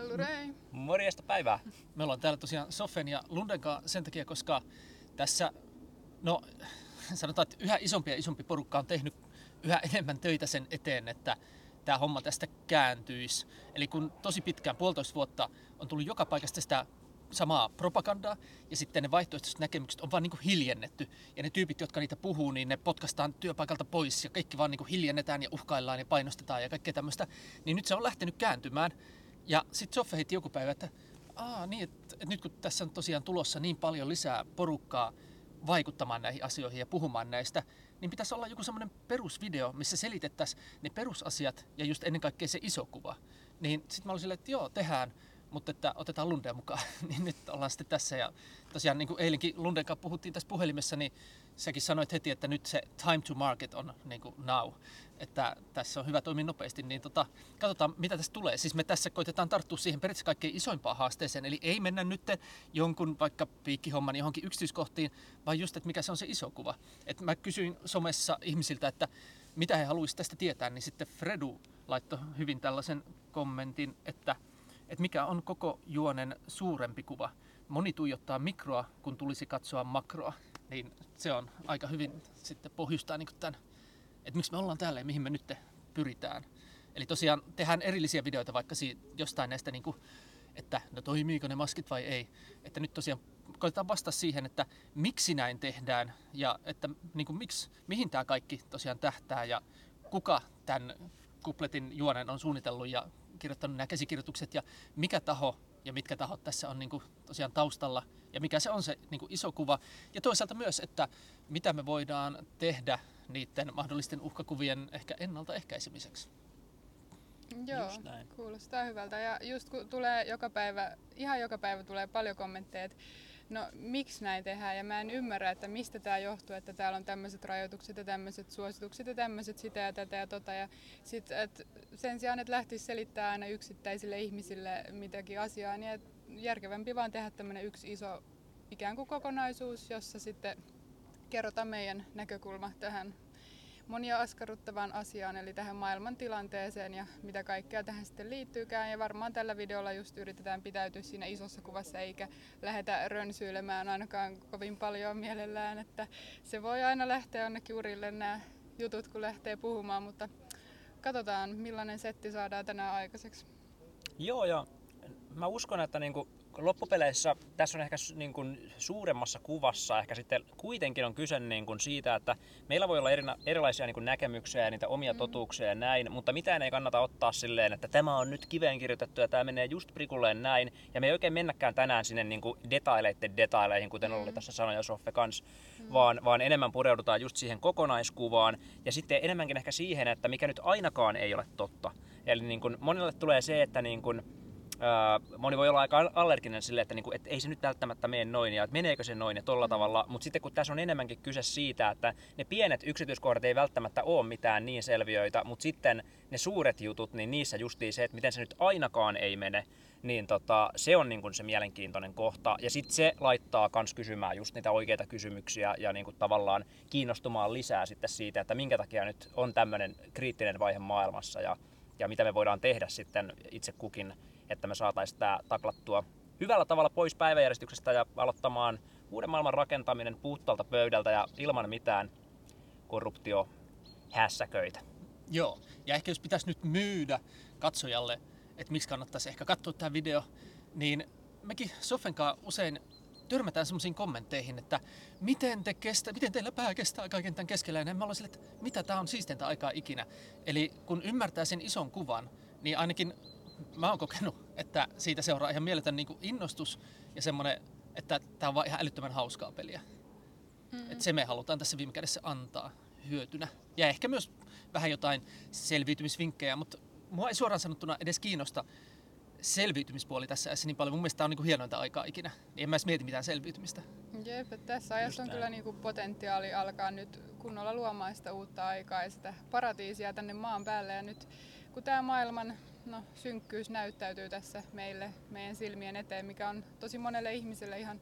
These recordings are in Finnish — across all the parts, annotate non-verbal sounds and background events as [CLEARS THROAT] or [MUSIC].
Hellurei! Morjesta päivää! Me ollaan täällä tosiaan Sofen ja Lunden kanssa sen takia, koska tässä, no sanotaan, että yhä isompi ja isompi porukka on tehnyt yhä enemmän töitä sen eteen, että tämä homma tästä kääntyisi. Eli kun tosi pitkään, puolitoista vuotta, on tullut joka paikasta sitä samaa propagandaa, ja sitten ne vaihtoehtoiset näkemykset on vaan niin kuin hiljennetty. Ja ne tyypit, jotka niitä puhuu, niin ne potkastaan työpaikalta pois, ja kaikki vaan niin kuin hiljennetään ja uhkaillaan ja painostetaan ja kaikkea tämmöistä. Niin nyt se on lähtenyt kääntymään. Ja sitten Soffe heitti joku päivä, että Aa, niin, että, että nyt kun tässä on tosiaan tulossa niin paljon lisää porukkaa vaikuttamaan näihin asioihin ja puhumaan näistä, niin pitäisi olla joku semmoinen perusvideo, missä selitettäisiin ne perusasiat ja just ennen kaikkea se iso kuva. Niin sitten mä olin silleen, että joo, tehdään mutta että otetaan Lundea mukaan, [LAUGHS] niin nyt ollaan sitten tässä. Ja tosiaan niin kuin eilenkin Lunden kanssa puhuttiin tässä puhelimessa, niin säkin sanoit heti, että nyt se time to market on niin kuin now, että tässä on hyvä toimia nopeasti, niin tota, katsotaan mitä tässä tulee. Siis me tässä koitetaan tarttua siihen periaatteessa kaikkein isoimpaan haasteeseen, eli ei mennä nyt jonkun vaikka piikkihomman johonkin yksityiskohtiin, vaan just, että mikä se on se iso kuva. Et mä kysyin somessa ihmisiltä, että mitä he haluaisivat tästä tietää, niin sitten Fredu laittoi hyvin tällaisen kommentin, että – että mikä on koko juonen suurempi kuva. Moni tuijottaa mikroa, kun tulisi katsoa makroa. Niin se on aika hyvin sitten pohjustaa niin tämän, että miksi me ollaan täällä ja mihin me nyt pyritään. Eli tosiaan tehdään erillisiä videoita vaikka siitä, jostain näistä, niin kuin, että no toimiiko ne maskit vai ei. Että nyt tosiaan koitetaan vastata siihen, että miksi näin tehdään ja että niin kuin, miksi, mihin tämä kaikki tosiaan tähtää ja kuka tämän kupletin juonen on suunnitellut ja kirjoittanut nämä käsikirjoitukset ja mikä taho ja mitkä tahot tässä on niin kuin tosiaan taustalla ja mikä se on se niin kuin iso kuva. Ja toisaalta myös, että mitä me voidaan tehdä niiden mahdollisten uhkakuvien ehkä ennaltaehkäisemiseksi. Joo, kuulostaa hyvältä. Ja just kun tulee joka päivä, ihan joka päivä tulee paljon kommentteja, että no miksi näin tehdään ja mä en ymmärrä, että mistä tämä johtuu, että täällä on tämmöiset rajoitukset ja tämmöiset suositukset ja tämmöiset sitä ja tätä ja tota. Ja sit, et sen sijaan, että lähtisi selittämään aina yksittäisille ihmisille mitäkin asiaa, niin et järkevämpi vaan tehdä tämmöinen yksi iso ikään kuin kokonaisuus, jossa sitten kerrotaan meidän näkökulma tähän monia askarruttavaan asiaan, eli tähän maailman tilanteeseen ja mitä kaikkea tähän sitten liittyykään. Ja varmaan tällä videolla just yritetään pitäytyä siinä isossa kuvassa, eikä lähdetä rönsyilemään ainakaan kovin paljon mielellään, että se voi aina lähteä jonnekin urille nämä jutut, kun lähtee puhumaan, mutta katsotaan millainen setti saadaan tänään aikaiseksi. Joo, ja mä uskon, että niinku loppupeleissä tässä on ehkä niin kuin suuremmassa kuvassa ehkä sitten kuitenkin on kyse niin kuin siitä, että meillä voi olla erina, erilaisia niin kuin näkemyksiä ja niitä omia mm. totuuksia ja näin, mutta mitään ei kannata ottaa silleen, että tämä on nyt kiveen kirjoitettu ja tämä menee just prikulleen näin. Ja me ei oikein mennäkään tänään sinne niin kuin detaileiden detaileihin, kuten mm. oli tässä sanoja Soffe kans, mm. vaan, vaan enemmän pureudutaan just siihen kokonaiskuvaan ja sitten enemmänkin ehkä siihen, että mikä nyt ainakaan ei ole totta. Eli niin kuin monille tulee se, että niin kuin, moni voi olla aika allerginen sille, että, niinku, et ei se nyt välttämättä mene noin ja että meneekö se noin ja tolla mm. tavalla. Mutta sitten kun tässä on enemmänkin kyse siitä, että ne pienet yksityiskohdat ei välttämättä ole mitään niin selviöitä, mutta sitten ne suuret jutut, niin niissä justiin se, että miten se nyt ainakaan ei mene, niin tota, se on niin kuin se mielenkiintoinen kohta. Ja sitten se laittaa kans kysymään just niitä oikeita kysymyksiä ja niin kuin tavallaan kiinnostumaan lisää sitten siitä, että minkä takia nyt on tämmöinen kriittinen vaihe maailmassa ja, ja mitä me voidaan tehdä sitten itse kukin että me saataisiin tämä taklattua hyvällä tavalla pois päiväjärjestyksestä ja aloittamaan uuden maailman rakentaminen puhtaalta pöydältä ja ilman mitään korruptiohässäköitä. Joo, ja ehkä jos pitäisi nyt myydä katsojalle, että miksi kannattaisi ehkä katsoa tämä video, niin mekin Sofenkaan usein törmätään semmoisiin kommentteihin, että miten, te kestä, miten teillä pää kestää kaiken tämän keskellä. Ja mä sille, että mitä tämä on siisteintä aikaa ikinä. Eli kun ymmärtää sen ison kuvan, niin ainakin mä oon kokenut, että siitä seuraa ihan mieletön niin innostus ja semmoinen, että tämä on vaan ihan älyttömän hauskaa peliä. Mm-hmm. Että se me halutaan tässä viime kädessä antaa hyötynä. Ja ehkä myös vähän jotain selviytymisvinkkejä, mutta mua ei suoraan sanottuna edes kiinnosta selviytymispuoli tässä niin paljon. Mun mielestä tämä on niin hienointa aikaa ikinä. Niin en mä edes mieti mitään selviytymistä. Jep, tässä ajassa on kyllä niin potentiaali alkaa nyt kunnolla luomaan sitä uutta aikaa ja sitä paratiisia tänne maan päälle. Ja nyt kun tämä maailman no, synkkyys näyttäytyy tässä meille, meidän silmien eteen, mikä on tosi monelle ihmiselle ihan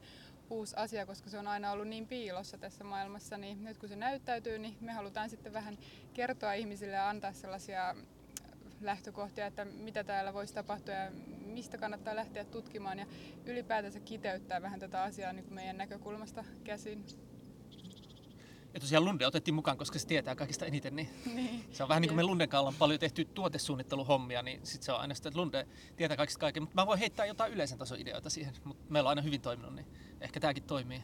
uusi asia, koska se on aina ollut niin piilossa tässä maailmassa, niin nyt kun se näyttäytyy, niin me halutaan sitten vähän kertoa ihmisille ja antaa sellaisia lähtökohtia, että mitä täällä voisi tapahtua ja mistä kannattaa lähteä tutkimaan ja ylipäätänsä kiteyttää vähän tätä asiaa niin kuin meidän näkökulmasta käsin. Ja tosiaan Lunde otettiin mukaan, koska se tietää kaikista eniten, niin, [LAUGHS] niin. se on vähän niin kuin me Lunden kanssa on paljon tehty tuotesuunnitteluhommia, niin sit se on aina sitä, että Lunde tietää kaikista kaiken. Mutta mä voin heittää jotain yleisen tason ideoita siihen, mutta meillä on aina hyvin toiminut, niin ehkä tämäkin toimii.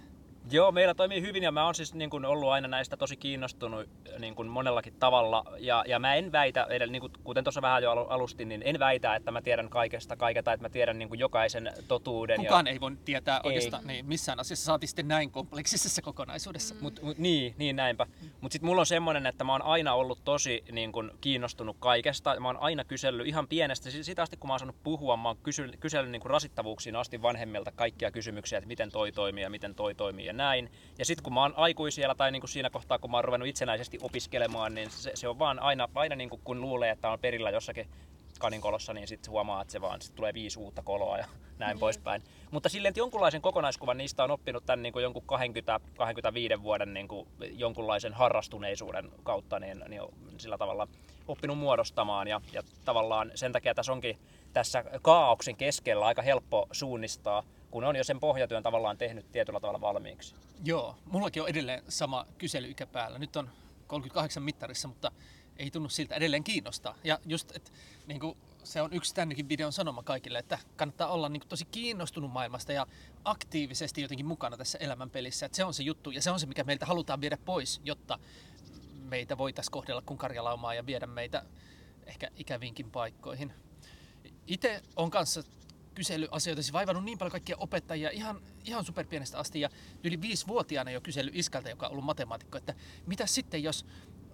Joo, meillä toimii hyvin ja mä oon siis niin kuin ollut aina näistä tosi kiinnostunut niin kuin monellakin tavalla. Ja, ja mä en väitä, niin kuin, kuten tuossa vähän jo alustin, niin en väitä, että mä tiedän kaikesta kaiketa, että mä tiedän niin jokaisen totuuden. Kukaan ja... ei voi tietää ei. oikeastaan niin, missään asiassa, saati sitten näin kompleksisessa kokonaisuudessa. Mm. Mut, mut, niin, niin näinpä. Mm. Mutta sitten mulla on semmoinen, että mä oon aina ollut tosi niin kuin, kiinnostunut kaikesta. Mä oon aina kysellyt ihan pienestä, sitä asti kun mä oon saanut puhua, mä oon kysellyt, kysellyt niin rasittavuuksiin asti vanhemmilta kaikkia kysymyksiä, että miten toi toimii ja miten toi toimii näin. Ja sitten kun mä oon aikuisiellä tai niin kuin siinä kohtaa, kun mä oon ruvennut itsenäisesti opiskelemaan, niin se, se on vaan aina, aina niin kuin kun luulee, että on perillä jossakin kaninkolossa, niin sitten huomaa, että se vaan sit tulee viisi uutta koloa ja [LAUGHS] näin mm. poispäin. Mutta silleen, että jonkunlaisen kokonaiskuvan niistä on oppinut tämän niin kuin jonkun 20-25 vuoden niin kuin jonkunlaisen harrastuneisuuden kautta, niin, niin sillä tavalla oppinut muodostamaan. Ja, ja tavallaan sen takia tässä onkin tässä kaauksen keskellä aika helppo suunnistaa kun on jo sen pohjatyön tavallaan tehnyt tietyllä tavalla valmiiksi. Joo, mullakin on edelleen sama kyselyikä päällä. Nyt on 38 mittarissa, mutta ei tunnu siltä edelleen kiinnostaa. Ja just, että niin kuin se on yksi tännekin videon sanoma kaikille, että kannattaa olla niin kuin, tosi kiinnostunut maailmasta ja aktiivisesti jotenkin mukana tässä elämänpelissä. Että se on se juttu ja se on se, mikä meiltä halutaan viedä pois, jotta meitä voitaisiin kohdella kuin karjalaumaa ja viedä meitä ehkä ikäviinkin paikkoihin. Itse on kanssa kyselyasioita, siis vaivannut niin paljon kaikkia opettajia ihan, ihan superpienestä asti ja yli viisivuotiaana jo kysely iskältä, joka on ollut matemaatikko, että mitä sitten jos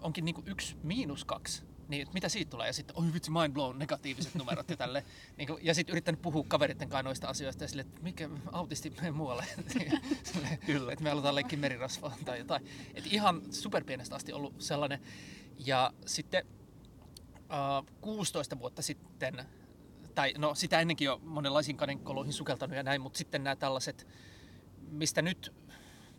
onkin niin yksi miinus kaksi, niin mitä siitä tulee? Ja sitten, oi vitsi, mind blown, negatiiviset numerot ja tälle. [LAUGHS] Niin kuin, ja sitten yrittänyt puhua kaveritten kanssa noista asioista ja sille, että mikä autisti menee muualle. [LAUGHS] Kyllä. Että me halutaan leikkiä merirasvaa tai jotain. Et ihan superpienestä asti ollut sellainen. Ja sitten uh, 16 vuotta sitten tai no sitä ennenkin jo monenlaisiin kanenkoloihin sukeltanut ja näin, mutta sitten nämä tällaiset, mistä nyt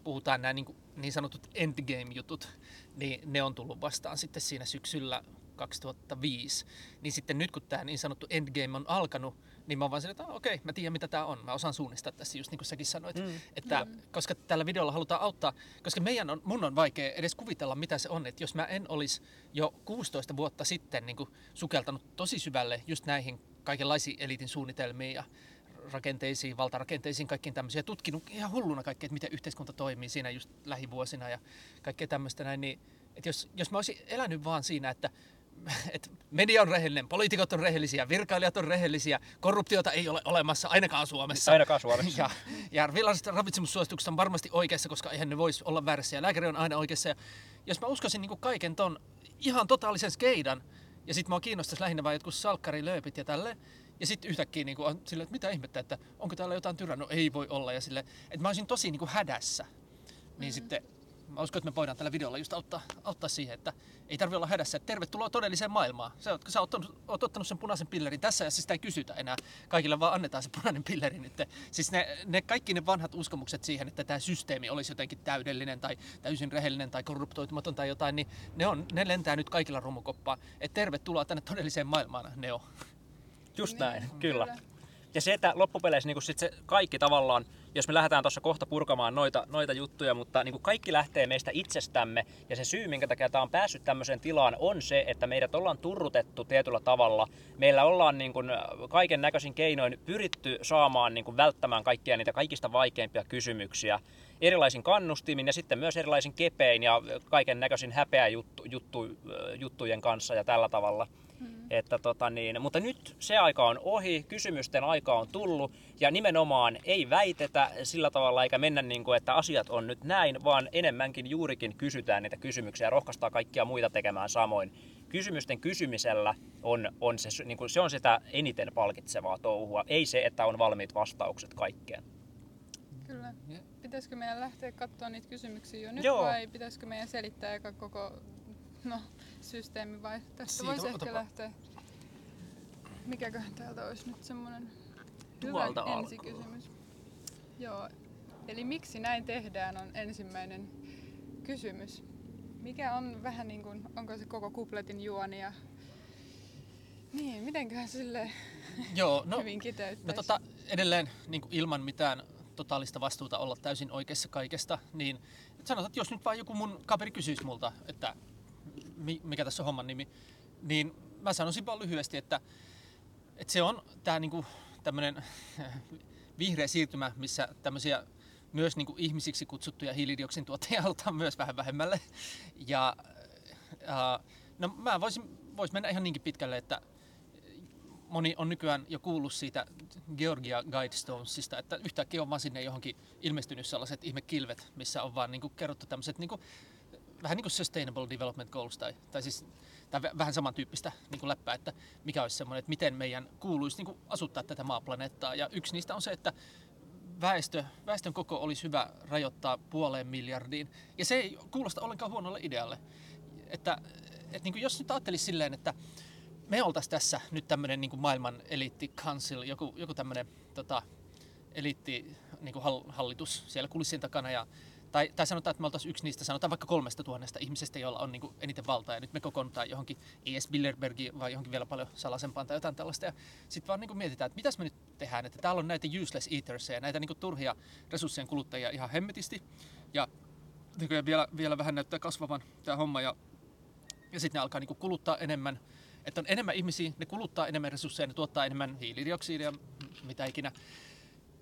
puhutaan nämä niin, niin sanotut endgame-jutut, niin ne on tullut vastaan sitten siinä syksyllä 2005. Niin sitten nyt kun tämä niin sanottu endgame on alkanut, niin mä oon vaan että okei, okay, mä tiedän mitä tämä on. Mä osaan suunnistaa tässä just niin kuin säkin sanoit. Mm. Että, mm. Koska tällä videolla halutaan auttaa, koska meidän on, mun on vaikea edes kuvitella mitä se on. Että jos mä en olisi jo 16 vuotta sitten niin kuin sukeltanut tosi syvälle just näihin kaikenlaisiin elitin suunnitelmiin ja rakenteisiin, valtarakenteisiin, kaikkiin tämmöisiä. Tutkinut ihan hulluna kaikkea, että miten yhteiskunta toimii siinä just lähivuosina ja kaikkea tämmöistä näin. Niin, että jos, jos mä olisin elänyt vaan siinä, että [LAUGHS] että media on rehellinen, poliitikot on rehellisiä, virkailijat on rehellisiä, korruptiota ei ole olemassa ainakaan Suomessa. Ainakaan Suomessa. [LAUGHS] Ja, ja viralliset ravitsemussuositukset on varmasti oikeassa, koska eihän ne voisi olla väärässä ja lääkäri on aina oikeassa. Ja jos mä uskoisin niin kaiken ton ihan totaalisen skeidan, ja sitten mua kiinnostaisi lähinnä vain jotkut salkkarilööpit ja tälle. Ja sitten yhtäkkiä niin on silleen, että mitä ihmettä, että onko täällä jotain tyrää? No ei voi olla. Ja sille, että mä olisin tosi niin kuin hädässä. Niin mm. sitten mä uskon, että me voidaan tällä videolla just auttaa, auttaa siihen, että ei tarvitse olla hädässä. Että tervetuloa todelliseen maailmaan. Sä, oot, sä oot, oot ottanut sen punaisen pillerin tässä ja siis sitä ei kysytä enää. Kaikille vaan annetaan se punainen pilleri nyt. Siis ne, ne kaikki ne vanhat uskomukset siihen, että tämä systeemi olisi jotenkin täydellinen tai täysin rehellinen tai korruptoitumaton tai jotain, niin ne, on, ne lentää nyt kaikilla romukoppaan. Että tervetuloa tänne todelliseen maailmaan, ne on. Just näin, niin, kyllä. kyllä. Ja se, että loppupeleissä niin sit se kaikki tavallaan, jos me lähdetään tuossa kohta purkamaan noita, noita juttuja, mutta niin kuin kaikki lähtee meistä itsestämme. Ja se syy, minkä takia tämä on päässyt tämmöiseen tilaan, on se, että meidät ollaan turrutettu tietyllä tavalla. Meillä ollaan niin kuin kaiken näköisin keinoin pyritty saamaan niin kuin välttämään kaikkia niitä kaikista vaikeimpia kysymyksiä erilaisin kannustimin ja sitten myös erilaisin kepein ja kaiken näköisin häpeä juttu, juttu, juttujen kanssa ja tällä tavalla. Että tota niin, mutta nyt se aika on ohi, kysymysten aika on tullut ja nimenomaan ei väitetä sillä tavalla eikä mennä niin kuin, että asiat on nyt näin, vaan enemmänkin juurikin kysytään niitä kysymyksiä ja rohkaistaan kaikkia muita tekemään samoin. Kysymysten kysymisellä on, on se, niin kuin, se on sitä eniten palkitsevaa touhua, ei se, että on valmiit vastaukset kaikkeen. Kyllä. Pitäisikö meidän lähteä katsomaan niitä kysymyksiä jo nyt Joo. vai pitäisikö meidän selittää koko no, systeemi vai tästä voisi ehkä otapa. lähteä. Mikäköhän täältä olisi nyt semmoinen hyvä ensikysymys. Joo, eli miksi näin tehdään on ensimmäinen kysymys. Mikä on vähän niin kuin, onko se koko kupletin juoni ja Niin, mitenköhän sille Joo, no, hyvin kiteyttäisi? No tota, edelleen niin kuin ilman mitään totaalista vastuuta olla täysin oikeassa kaikesta, niin sanotaan, että jos nyt vaan joku mun kaveri kysyisi multa, että mikä tässä on homman nimi, niin mä sanoisin vaan lyhyesti, että, että se on tämä niinku, tämmöinen [LAUGHS] vihreä siirtymä, missä tämmöisiä myös niinku ihmisiksi kutsuttuja hiilidioksin tuottajia halutaan myös vähän vähemmälle. Ja ää, no mä voisin vois mennä ihan niinkin pitkälle, että moni on nykyään jo kuullut siitä Georgia Guidestonesista, että yhtäkkiä on vaan sinne johonkin ilmestynyt sellaiset ihmekilvet, missä on vaan niinku kerrottu tämmöiset niinku, vähän niin kuin Sustainable Development Goals tai, tai siis tai vähän samantyyppistä niin kuin läppää, että mikä olisi semmoinen, että miten meidän kuuluisi niin kuin asuttaa tätä maaplaneettaa. Ja yksi niistä on se, että väestö, väestön koko olisi hyvä rajoittaa puoleen miljardiin. Ja se ei kuulosta ollenkaan huonolle idealle. Että, että niin kuin jos nyt ajattelisi silleen, että me oltaisiin tässä nyt tämmöinen niin maailman eliitti council, joku, joku tämmöinen tota, eliitti niin kuin hallitus siellä kulissien takana ja tai, tai sanotaan, että me oltaisiin yksi niistä, sanotaan vaikka kolmesta tuhannesta ihmisestä, joilla on niin kuin eniten valtaa, ja nyt me kokoonnutaan johonkin E.S. Bilderbergiin vai johonkin vielä paljon salaisempaan tai jotain tällaista, ja sitten vaan niin kuin mietitään, että mitäs me nyt tehdään, että täällä on näitä useless eaters ja näitä niin kuin turhia resurssien kuluttajia ihan hemmetisti, ja vielä, vielä vähän näyttää kasvavan tämä homma, ja, ja sitten ne alkaa niin kuin kuluttaa enemmän, että on enemmän ihmisiä, ne kuluttaa enemmän resursseja, ne tuottaa enemmän hiilidioksidia, mitä ikinä,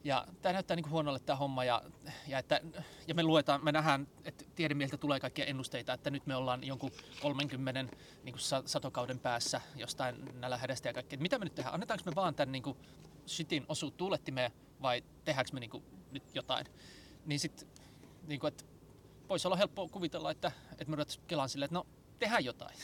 ja tämä näyttää niin huonolle tämä homma ja, ja, että, ja me luetaan, me nähdään, että tiedemieltä tulee kaikkia ennusteita, että nyt me ollaan jonkun 30 niin kuin satokauden päässä jostain nälähädästä ja kaikkea. Mitä me nyt tehdään? Annetaanko me vaan tämän niin kuin shitin osuu tuulettimeen vai tehdäänkö me niin kuin nyt jotain? Niin sitten, niin kuin, että voisi olla helppo kuvitella, että, että me ruvetaan kelaan silleen, että no tehdään jotain.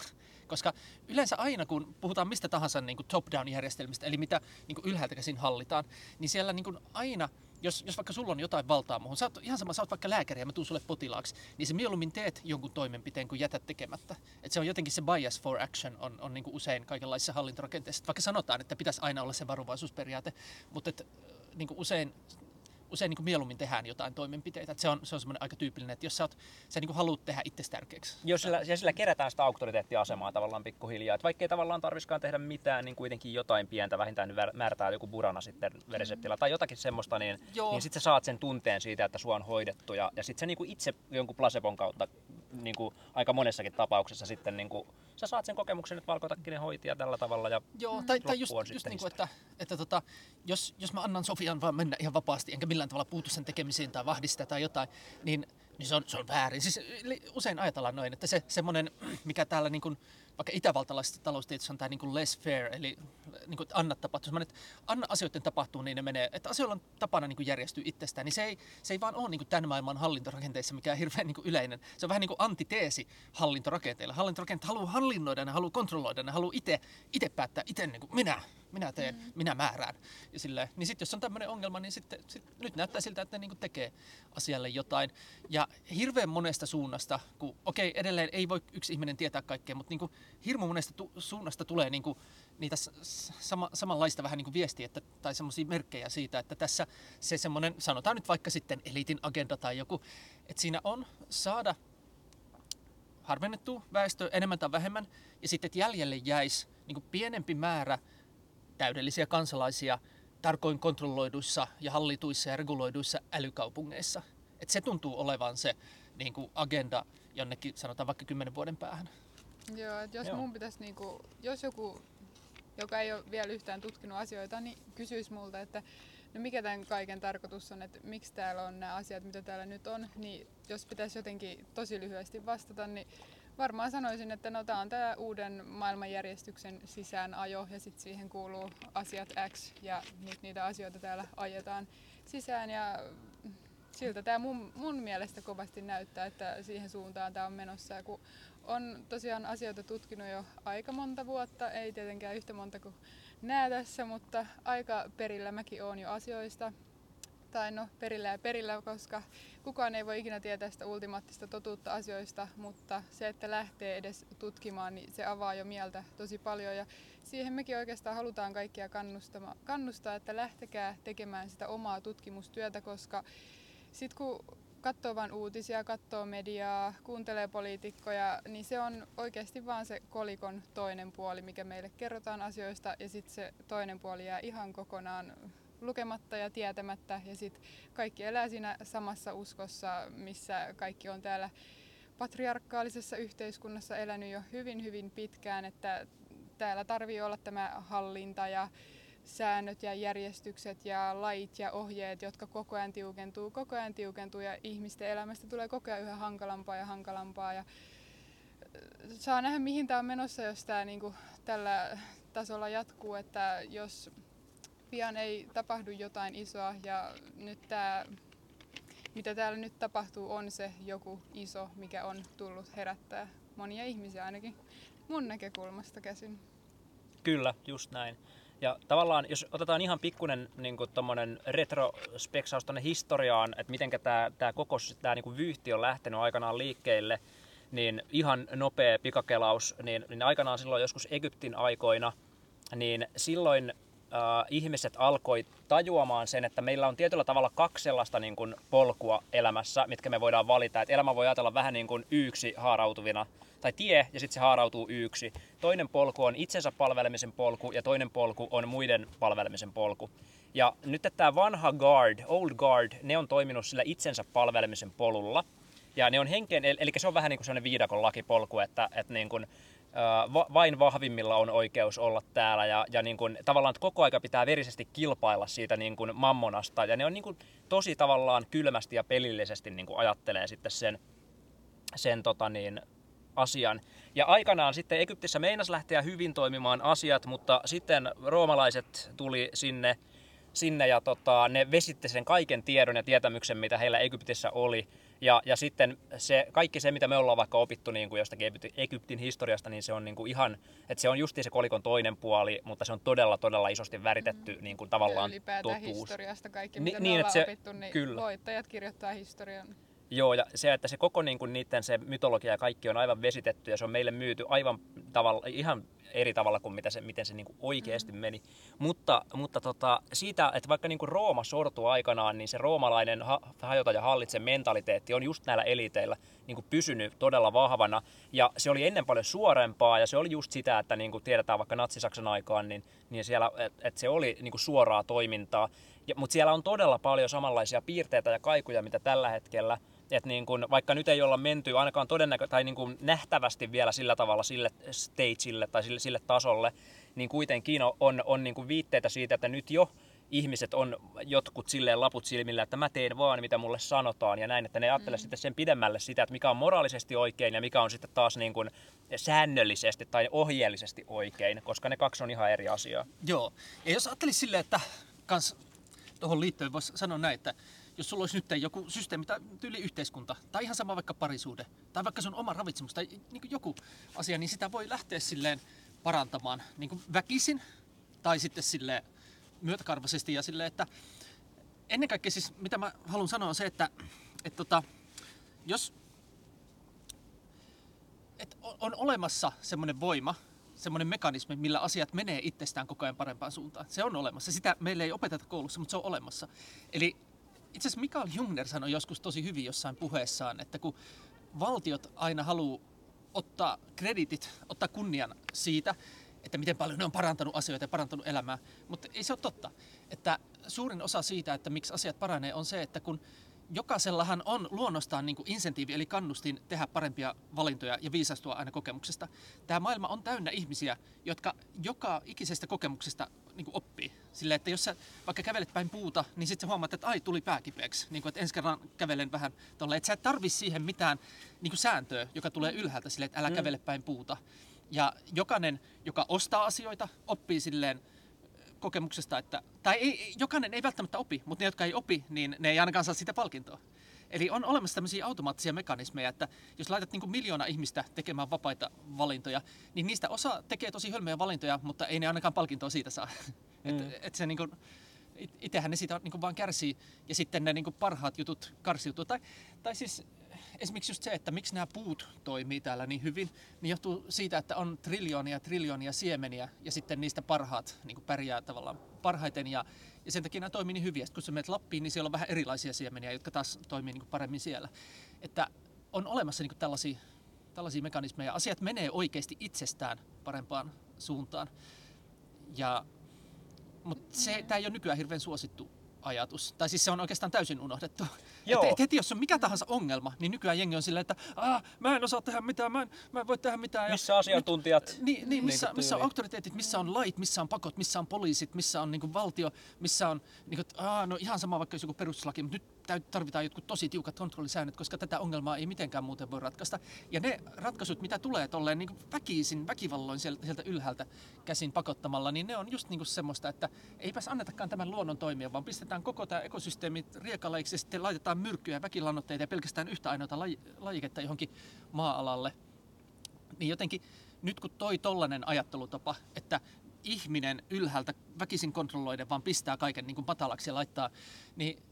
Koska yleensä aina kun puhutaan mistä tahansa niin kuin top-down järjestelmistä, eli mitä niin kuin ylhäältä käsin hallitaan, niin siellä niin kuin aina jos, jos vaikka sulla on jotain valtaa muuhun, sä oot, ihan sama, sä oot vaikka lääkäri ja mä tuun sulle potilaaksi, niin se mieluummin teet jonkun toimenpiteen kuin jätät tekemättä. Et se on jotenkin se bias for action on, on niin kuin usein kaikenlaisissa hallintorakenteissa. Vaikka sanotaan, että pitäisi aina olla se varovaisuusperiaate, mutta et, niin kuin usein usein niin kuin mieluummin tehdään jotain toimenpiteitä. Että se on, se on semmoinen aika tyypillinen, että jos sä, oot, sä niin kuin haluat tehdä itse tärkeäksi. Jos sillä, ja sillä kerätään sitä auktoriteettiasemaa tavallaan pikkuhiljaa. Että vaikka ei tavallaan tarviskaan tehdä mitään, niin kuitenkin jotain pientä, vähintään määrätään joku burana sitten vereseptillä tai jotakin semmoista, niin, niin sitten sä saat sen tunteen siitä, että sua on hoidettu. Ja, ja sitten sä niin kuin itse jonkun placebon kautta niin kuin aika monessakin tapauksessa sitten niin kuin, sä saat sen kokemuksen, että valkotakkinen hoitia tällä tavalla ja Joo, tai, tai just, just niin kuin, että, että tota, jos, jos mä annan Sofian vaan mennä ihan vapaasti, enkä millään tavalla puutu sen tekemiseen tai vahdista tai jotain, niin, niin se, on, se on väärin. Siis usein ajatellaan noin, että se semmoinen, mikä täällä niin kuin, vaikka itävaltalaisessa taloustieteessä on tämä niin less fair, eli niin kuin anna tapahtua, että anna asioiden tapahtua, niin ne menee, että asioilla on tapana niin kuin järjestyä itsestään, niin se ei, se ei vaan ole niin kuin tämän maailman hallintorakenteissa mikään hirveän niin kuin yleinen. Se on vähän niin kuin antiteesi hallintorakenteille. Hallintorakenteet haluaa hallinnoida, ne haluaa kontrolloida, ne haluaa itse päättää, itse niin kuin minä, minä teen, mm. minä määrään. Ja silleen, niin sitten jos on tämmöinen ongelma, niin sitten sit, nyt näyttää siltä, että ne niin tekee asialle jotain. Ja hirveän monesta suunnasta, kun okei, okay, edelleen ei voi yksi ihminen tietää kaikkea, mutta niin kuin hirmu monesta tu- suunnasta tulee niin kuin niitä sama, samanlaista vähän niin kuin viestiä että, tai semmoisia merkkejä siitä, että tässä se semmoinen, sanotaan nyt vaikka sitten eliitin agenda tai joku, että siinä on saada harvennettu väestö enemmän tai vähemmän, ja sitten että jäljelle jäisi niin pienempi määrä täydellisiä kansalaisia tarkoin kontrolloiduissa ja hallituissa ja reguloiduissa älykaupungeissa. Et se tuntuu olevan se niin kuin agenda jonnekin, sanotaan vaikka kymmenen vuoden päähän. Joo, että jos Joo. mun pitäisi, niin kuin, jos joku, joka ei ole vielä yhtään tutkinut asioita, niin kysyisi multa, että no mikä tämän kaiken tarkoitus on, että miksi täällä on nämä asiat, mitä täällä nyt on, niin jos pitäisi jotenkin tosi lyhyesti vastata, niin varmaan sanoisin, että no tämä on tämä uuden maailmanjärjestyksen sisäänajo ja sitten siihen kuuluu asiat X ja nyt niitä asioita täällä ajetaan sisään ja siltä tämä mun, mun mielestä kovasti näyttää, että siihen suuntaan tämä on menossa. Ja kun on tosiaan asioita tutkinut jo aika monta vuotta, ei tietenkään yhtä monta kuin nää tässä, mutta aika perillä mäkin oon jo asioista tai no perillä ja perillä, koska kukaan ei voi ikinä tietää sitä ultimaattista totuutta asioista, mutta se, että lähtee edes tutkimaan, niin se avaa jo mieltä tosi paljon. Ja siihen mekin oikeastaan halutaan kaikkia kannustaa, että lähtekää tekemään sitä omaa tutkimustyötä, koska sitten kun katsoo vain uutisia, katsoo mediaa, kuuntelee poliitikkoja, niin se on oikeasti vaan se kolikon toinen puoli, mikä meille kerrotaan asioista ja sitten se toinen puoli jää ihan kokonaan lukematta ja tietämättä ja sitten kaikki elää siinä samassa uskossa, missä kaikki on täällä patriarkaalisessa yhteiskunnassa elänyt jo hyvin hyvin pitkään, että täällä tarvii olla tämä hallinta ja säännöt ja järjestykset ja lait ja ohjeet, jotka koko ajan tiukentuu, koko ajan tiukentuu ja ihmisten elämästä tulee koko ajan yhä hankalampaa ja hankalampaa. Ja saa nähdä, mihin tämä on menossa, jos tämä niinku tällä tasolla jatkuu, että jos pian ei tapahdu jotain isoa ja nyt tämä, mitä täällä nyt tapahtuu, on se joku iso, mikä on tullut herättää monia ihmisiä ainakin mun näkökulmasta käsin. Kyllä, just näin. Ja tavallaan, jos otetaan ihan pikkuinen niin retrospeksaus tuonne historiaan, että miten tämä, tämä koko tämä niin vyyhti on lähtenyt aikanaan liikkeelle, niin ihan nopea pikakelaus, niin, niin aikanaan silloin joskus Egyptin aikoina, niin silloin äh, ihmiset alkoi tajuamaan sen, että meillä on tietyllä tavalla kaksi sellaista niin kuin polkua elämässä, mitkä me voidaan valita. Että elämä voi ajatella vähän niin kuin yksi haarautuvina, tai tie, ja sitten se haarautuu yksi. Toinen polku on itsensä palvelemisen polku, ja toinen polku on muiden palvelemisen polku. Ja nyt tämä vanha guard, old guard, ne on toiminut sillä itsensä palvelemisen polulla. Ja ne on henkeen, eli se on vähän niin kuin sellainen viidakon lakipolku, että, että niin kuin, vain vahvimmilla on oikeus olla täällä ja, ja niin kuin, tavallaan että koko aika pitää verisesti kilpailla siitä niin kuin mammonasta ja ne on niin kuin, tosi tavallaan kylmästi ja pelillisesti niin kuin ajattelee sitten sen, sen tota niin, asian. Ja aikanaan sitten Egyptissä meinas lähteä hyvin toimimaan asiat, mutta sitten roomalaiset tuli sinne, sinne ja tota, ne vesitti sen kaiken tiedon ja tietämyksen, mitä heillä Egyptissä oli. Ja, ja sitten se, kaikki se, mitä me ollaan vaikka opittu niin kuin jostakin Egyptin historiasta, niin se on niin kuin ihan, että se on justi se kolikon toinen puoli, mutta se on todella, todella isosti väritetty mm. niin kuin tavallaan ja ylipäätään totuus. historiasta kaikki, mitä Ni, me niin, ollaan se, opittu, niin kyllä. voittajat kirjoittaa historian. Joo, ja se, että se koko niin kuin, niiden se mytologia ja kaikki on aivan vesitetty ja se on meille myyty aivan tavalla, ihan eri tavalla kuin mitä se, miten se niin kuin oikeasti mm. meni. Mutta, mutta tota, siitä, että vaikka niin kuin Rooma sortui aikanaan, niin se roomalainen ha- hajota ja hallitse mentaliteetti on just näillä eliteillä niin kuin pysynyt todella vahvana. Ja se oli ennen paljon suorempaa ja se oli just sitä, että niin kuin tiedetään vaikka Natsi-Saksan aikaan, niin, niin siellä, että et se oli niin kuin suoraa toimintaa. Mutta siellä on todella paljon samanlaisia piirteitä ja kaikuja, mitä tällä hetkellä – että niin kun, vaikka nyt ei olla menty ainakaan todennäkö- tai niin kun nähtävästi vielä sillä tavalla sille stageille tai sille, sille tasolle, niin kuitenkin on, on, on niin kuin viitteitä siitä, että nyt jo ihmiset on jotkut silleen laput silmillä, että mä teen vaan mitä mulle sanotaan ja näin, että ne ajattelee mm. sitten sen pidemmälle sitä, että mikä on moraalisesti oikein ja mikä on sitten taas niin kuin säännöllisesti tai ohjeellisesti oikein, koska ne kaksi on ihan eri asiaa. Joo, ja jos ajattelisi silleen, että kans tuohon liittyen voisi sanoa näin, että jos sulla olisi nyt joku systeemi tai tyyli yhteiskunta, tai ihan sama vaikka parisuude, tai vaikka sun oma ravitsemus, tai niin joku asia, niin sitä voi lähteä silleen parantamaan niin väkisin, tai sitten sille myötäkarvaisesti, ja silleen, että ennen kaikkea siis, mitä mä haluan sanoa on se, että, että tota, jos että on olemassa semmoinen voima, semmoinen mekanismi, millä asiat menee itsestään koko ajan parempaan suuntaan. Se on olemassa. Sitä meille ei opeteta koulussa, mutta se on olemassa. Eli itse asiassa Mikael Jungner sanoi joskus tosi hyvin jossain puheessaan, että kun valtiot aina haluaa ottaa kreditit, ottaa kunnian siitä, että miten paljon ne on parantanut asioita ja parantanut elämää. Mutta ei se ole totta. Että suurin osa siitä, että miksi asiat paranee, on se, että kun jokaisellahan on luonnostaan niin kuin insentiivi eli kannustin tehdä parempia valintoja ja viisastua aina kokemuksesta. Tämä maailma on täynnä ihmisiä, jotka joka ikisestä kokemuksesta niin kuin oppii. Sillä että jos sä vaikka kävelet päin puuta, niin sitten sä huomaat, että ai tuli pääkipeäksi. Niin kuin, että ensi kerran kävelen vähän tolle. Että sä et tarvi siihen mitään niin kuin sääntöä, joka tulee ylhäältä sille, että älä mm. kävele päin puuta. Ja jokainen, joka ostaa asioita, oppii silleen kokemuksesta, että, tai ei, jokainen ei välttämättä opi, mutta ne, jotka ei opi, niin ne ei ainakaan saa sitä palkintoa. Eli on olemassa tämmöisiä automaattisia mekanismeja, että jos laitat niin miljoona ihmistä tekemään vapaita valintoja, niin niistä osa tekee tosi hölmöjä valintoja, mutta ei ne ainakaan palkintoa siitä saa. [LAUGHS] Mm. et, et se niin kuin, itsehän ne siitä niin vaan kärsii ja sitten ne niin parhaat jutut karsiutuu. Tai, tai siis esimerkiksi just se, että miksi nämä puut toimii täällä niin hyvin, niin johtuu siitä, että on triljoonia triljoonia siemeniä ja sitten niistä parhaat niin pärjää tavallaan parhaiten ja, ja sen takia nämä toimii niin hyvin. Ja kun sä menet Lappiin, niin siellä on vähän erilaisia siemeniä, jotka taas toimii niin paremmin siellä. Että on olemassa niin tällaisia, tällaisia mekanismeja. Asiat menee oikeasti itsestään parempaan suuntaan. Ja, mutta se, tämä ei ole nykyään hirveän suosittu ajatus. Tai siis se on oikeastaan täysin unohdettu. Joo. Et, et heti jos on mikä tahansa ongelma, niin nykyään jengi on silleen, että Aa, mä en osaa tehdä mitään, mä en, mä en voi tehdä mitään. Missä ja asiantuntijat? Nyt, niin, niin, missä, missä on auktoriteetit, missä on lait, missä on pakot, missä on poliisit, missä on niin kuin, valtio, missä on, niin kuin, aa, no ihan sama vaikka jos joku perustuslaki, mutta nyt tarvitaan jotkut tosi tiukat kontrollisäännöt, koska tätä ongelmaa ei mitenkään muuten voi ratkaista. Ja ne ratkaisut, mitä tulee tolleen niin väkisin, väkivalloin sieltä, sieltä ylhäältä käsin pakottamalla, niin ne on just niin kuin semmoista, että eipäs annetakaan tämän luonnon toimia, vaan pistetään koko tämä ekosysteemi riekaleiksi ja sitten laitetaan myrkkyjä, väkilannoitteita ja pelkästään yhtä ainoata laj- lajiketta johonkin maa-alalle. Niin jotenkin nyt kun toi tollanen ajattelutapa, että ihminen ylhäältä väkisin kontrolloiden vaan pistää kaiken niin kuin matalaksi ja laittaa, niin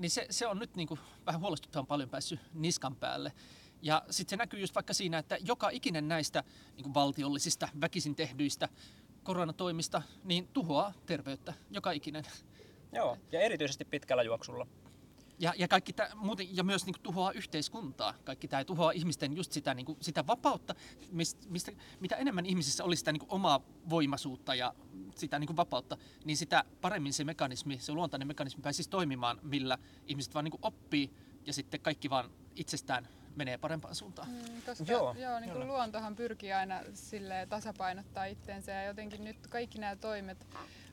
niin se, se on nyt niin kuin vähän huolestuttavan paljon päässyt niskan päälle. Ja sitten se näkyy just vaikka siinä, että joka ikinen näistä niin kuin valtiollisista väkisin tehdyistä koronatoimista niin tuhoaa terveyttä, joka ikinen. Joo, ja erityisesti pitkällä juoksulla. Ja, ja, kaikki tää, muuten, ja myös niin kuin, tuhoaa yhteiskuntaa. Kaikki tämä tuhoaa ihmisten just sitä, niin kuin, sitä vapautta, mistä, mistä, mitä enemmän ihmisissä olisi sitä niin kuin, omaa voimaisuutta ja sitä niin kuin, vapautta, niin sitä paremmin se mekanismi, se luontainen mekanismi pääsisi toimimaan, millä ihmiset vaan niin kuin, oppii ja sitten kaikki vaan itsestään menee parempaan suuntaan. Mm, koska joo, joo, niin kuin luontohan pyrkii aina sille tasapainottaa itseensä ja jotenkin nyt kaikki nämä toimet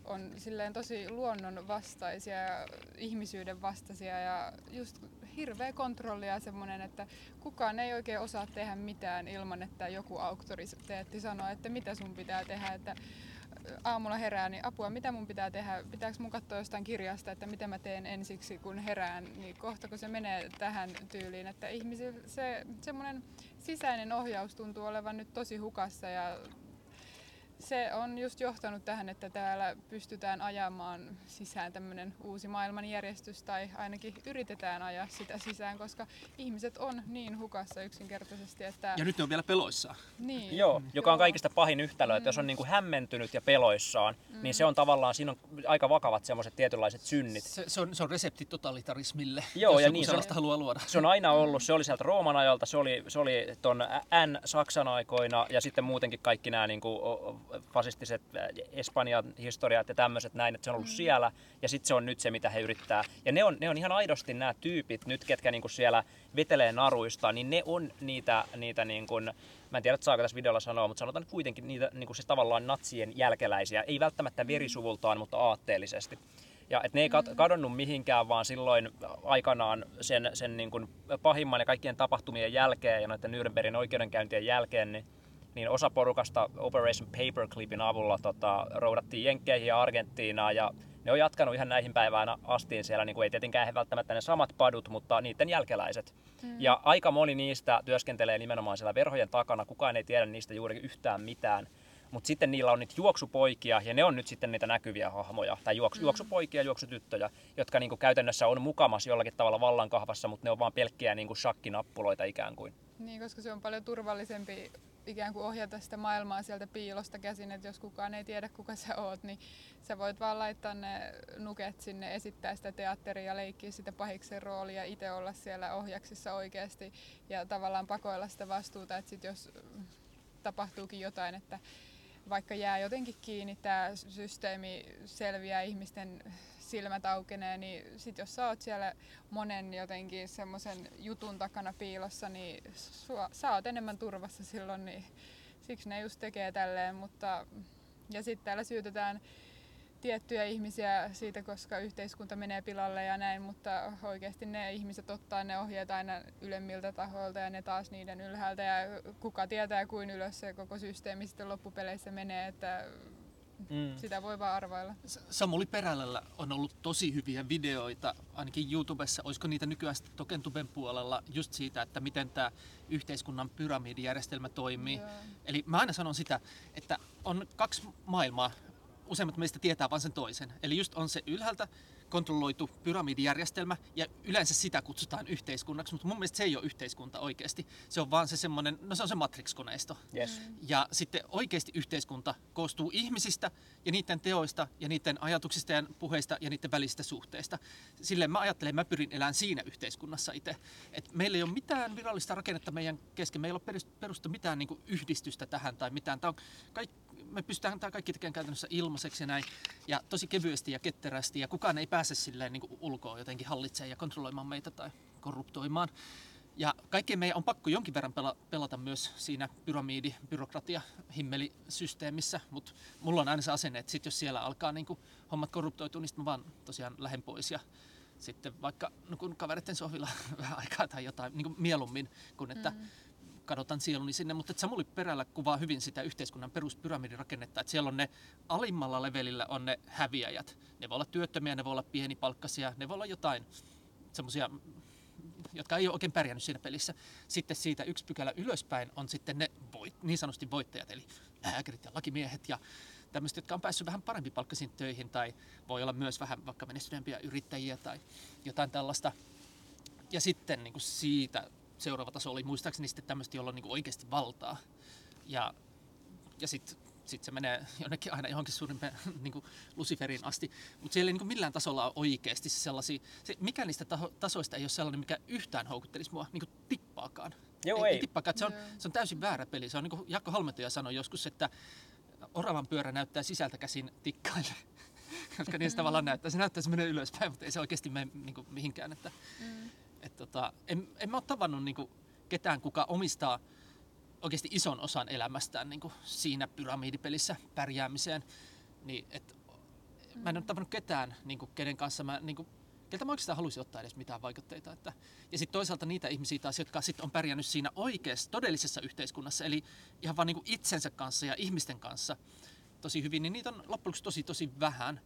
on silleen tosi luonnon vastaisia ja ihmisyyden vastaisia ja just hirveä kontrolli ja semmoinen, että kukaan ei oikein osaa tehdä mitään ilman, että joku auktoriteetti sanoo, että mitä sun pitää tehdä, että aamulla herään, niin apua, mitä mun pitää tehdä? Pitääkö mun katsoa jostain kirjasta, että mitä mä teen ensiksi, kun herään? Niin kohta kun se menee tähän tyyliin, että ihmisillä se semmoinen sisäinen ohjaus tuntuu olevan nyt tosi hukassa ja se on just johtanut tähän, että täällä pystytään ajamaan sisään tämmöinen uusi maailmanjärjestys tai ainakin yritetään ajaa sitä sisään, koska ihmiset on niin hukassa yksinkertaisesti, että... Ja nyt ne on vielä peloissaan. Niin. Joo, joka on kaikista pahin yhtälö, että jos on mm. niin kuin hämmentynyt ja peloissaan, mm. niin se on tavallaan, siinä on aika vakavat semmoiset tietynlaiset synnit. Se, se, on, se on resepti totalitarismille, [LAUGHS] Joo, jos ja niin, se on, haluaa luoda. Se on aina ollut, se oli sieltä Rooman ajalta, se oli, se oli ton N-Saksan aikoina ja sitten muutenkin kaikki nämä niin kuin, fasistiset Espanjan historiat ja tämmöiset näin, että se on ollut mm. siellä ja sitten se on nyt se, mitä he yrittää. Ja ne on, ne on ihan aidosti nämä tyypit nyt, ketkä niinku siellä vetelee naruista, niin ne on niitä, niitä niin kuin, mä en tiedä, saako tässä videolla sanoa, mutta sanotaan kuitenkin niitä niin kuin siis tavallaan natsien jälkeläisiä, ei välttämättä mm. verisuvultaan, mutta aatteellisesti. Ja että ne ei mm. kadonnut mihinkään, vaan silloin aikanaan sen, sen niin kuin pahimman ja kaikkien tapahtumien jälkeen ja noiden Nürnbergin oikeudenkäyntien jälkeen, niin niin osa porukasta Operation Paperclipin avulla tota, roudattiin Jenkkeihin ja Argentiinaan ja ne on jatkanut ihan näihin päivään asti siellä, niin kuin ei tietenkään välttämättä ne samat padut, mutta niiden jälkeläiset. Mm. Ja aika moni niistä työskentelee nimenomaan siellä verhojen takana, kukaan ei tiedä niistä juuri yhtään mitään. Mutta sitten niillä on niitä juoksupoikia, ja ne on nyt sitten niitä näkyviä hahmoja, tai juoksu, mm. juoksupoikia ja juoksutyttöjä, jotka niinku käytännössä on mukamas jollakin tavalla vallankahvassa, mutta ne on vaan pelkkiä niinku shakkinappuloita ikään kuin. Niin, koska se on paljon turvallisempi ikään kuin ohjata sitä maailmaa sieltä piilosta käsin, että jos kukaan ei tiedä kuka sä oot, niin sä voit vaan laittaa ne nuket sinne, esittää sitä teatteria leikkiä sitä pahiksen roolia itse olla siellä ohjaksissa oikeasti ja tavallaan pakoilla sitä vastuuta, että sit jos tapahtuukin jotain, että vaikka jää jotenkin kiinni, tämä systeemi selviää ihmisten silmät aukenee, niin sit jos sä oot siellä monen jotenkin semmoisen jutun takana piilossa, niin sua, sä oot enemmän turvassa silloin, niin siksi ne just tekee tälleen, mutta ja sitten täällä syytetään tiettyjä ihmisiä siitä, koska yhteiskunta menee pilalle ja näin, mutta oikeasti ne ihmiset ottaa ne ohjeet aina ylemmiltä tahoilta ja ne taas niiden ylhäältä ja kuka tietää kuin ylös se koko systeemi sitten loppupeleissä menee, että Mm. Sitä voi vaan arvailla. Samuli Perälällä on ollut tosi hyviä videoita, ainakin YouTubessa. Olisiko niitä nykyään Tokentuben puolella just siitä, että miten tämä yhteiskunnan pyramidijärjestelmä toimii. Joo. Eli mä aina sanon sitä, että on kaksi maailmaa. Useimmat meistä tietää vain sen toisen. Eli just on se ylhäältä kontrolloitu pyramidijärjestelmä ja yleensä sitä kutsutaan yhteiskunnaksi, mutta mun mielestä se ei ole yhteiskunta oikeasti. Se on vaan se semmoinen, no se on se Matrix-koneisto. Yes. Ja sitten oikeasti yhteiskunta koostuu ihmisistä ja niiden teoista ja niiden ajatuksista ja puheista ja niiden välisistä suhteista. Silleen mä ajattelen, mä pyrin elämään siinä yhteiskunnassa itse. Et meillä ei ole mitään virallista rakennetta meidän kesken, meillä ei ole perustu mitään niin yhdistystä tähän tai mitään. Tämä on kaikki me pystytään tämä kaikki tekemään käytännössä ilmaiseksi ja näin, ja tosi kevyesti ja ketterästi, ja kukaan ei pääse silleen niin ulkoa jotenkin hallitsemaan ja kontrolloimaan meitä tai korruptoimaan. Ja kaikkien meidän on pakko jonkin verran pelata myös siinä pyramidi, byrokratia, himmelisysteemissä, mutta mulla on aina se asenne, että sit jos siellä alkaa niin kuin hommat korruptoitua, niin mä vaan tosiaan lähden pois ja sitten vaikka nukun kavereiden sohvilla [LAUGHS] vähän aikaa tai jotain niin kuin mieluummin, kuin että mm kadotan sieluni sinne, mutta Samuli Perällä kuvaa hyvin sitä yhteiskunnan peruspyramidirakennetta, että siellä on ne alimmalla levelillä on ne häviäjät. Ne voi olla työttömiä, ne voi olla pienipalkkaisia, ne voi olla jotain semmoisia, jotka ei ole oikein pärjännyt siinä pelissä. Sitten siitä yksi pykälä ylöspäin on sitten ne voit, niin sanotusti voittajat, eli lääkärit ja lakimiehet ja tämmöiset, jotka on päässyt vähän parempi palkkaisiin töihin tai voi olla myös vähän vaikka menestyneempiä yrittäjiä tai jotain tällaista. Ja sitten niin kuin siitä seuraava taso oli muistaakseni sitten tämmöistä, jolla on niin oikeasti valtaa. Ja, ja sitten sit se menee jonnekin aina johonkin suurimpeen [LAUGHS] niin Luciferin asti. Mutta siellä ei niin millään tasolla ole oikeasti sellaisia, se, mikä niistä taho, tasoista ei ole sellainen, mikä yhtään houkuttelisi mua niin tippaakaan. Joo, ei. ei. tippaakaan. Se on, se on täysin väärä peli. Se on niin kuin Jakko Halmetoja sanoi joskus, että oravan pyörä näyttää sisältä käsin tikkaille. [LAUGHS] Koska niistä tavallaan näyttää. Se näyttää, se menee ylöspäin, mutta ei se oikeasti mene niin kuin mihinkään. Että, mm et tota, en, en mä ole tavannut niinku ketään, kuka omistaa oikeasti ison osan elämästään niinku siinä pyramidipelissä pärjäämiseen. Niin, et, mm. Mä en ole tavannut ketään, niinku, kenen kanssa mä, niinku, keltä mä oikeastaan haluaisin ottaa edes mitään vaikutteita. Että, ja sitten toisaalta niitä ihmisiä taas, jotka sit on pärjännyt siinä oikeassa, todellisessa yhteiskunnassa, eli ihan vaan niinku itsensä kanssa ja ihmisten kanssa tosi hyvin, niin niitä on loppujen tosi tosi vähän.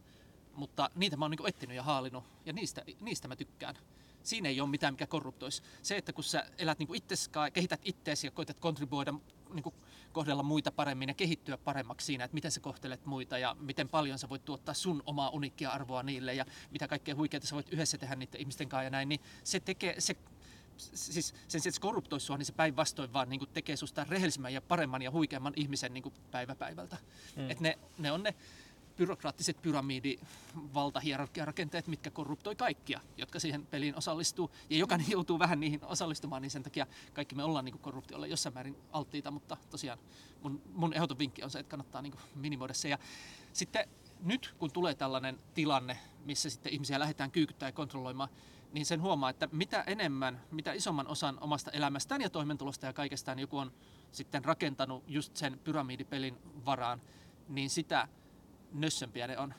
Mutta niitä mä oon niinku etsinyt ja haalinut, ja niistä, niistä mä tykkään siinä ei ole mitään, mikä korruptoisi. Se, että kun sä elät niin itses, kehität itseäsi ja koetat kontribuoida, niin kuin kohdella muita paremmin ja kehittyä paremmaksi siinä, että miten sä kohtelet muita ja miten paljon sä voit tuottaa sun omaa uniikkia arvoa niille ja mitä kaikkea huikeita sä voit yhdessä tehdä niiden ihmisten kanssa ja näin, niin se tekee, se siis sen sijaan, että se korruptoisi sua, niin se päinvastoin vaan niin tekee susta rehellisemmän ja paremman ja huikeamman ihmisen niin päivä päivältä. Mm. Et ne, ne on ne byrokraattiset pyramidivaltahierarkiarakenteet, mitkä korruptoi kaikkia, jotka siihen peliin osallistuu. Ja jokainen joutuu vähän niihin osallistumaan, niin sen takia kaikki me ollaan niin korruptiolle jossain määrin alttiita, mutta tosiaan mun, mun ehdoton vinkki on se, että kannattaa niin minimoida se. Ja sitten nyt kun tulee tällainen tilanne, missä sitten ihmisiä lähdetään kyykyttämään ja kontrolloimaan, niin sen huomaa, että mitä enemmän, mitä isomman osan omasta elämästään ja toimeentulosta ja kaikestaan joku on sitten rakentanut just sen pyramidipelin varaan, niin sitä nössömpiä ne on.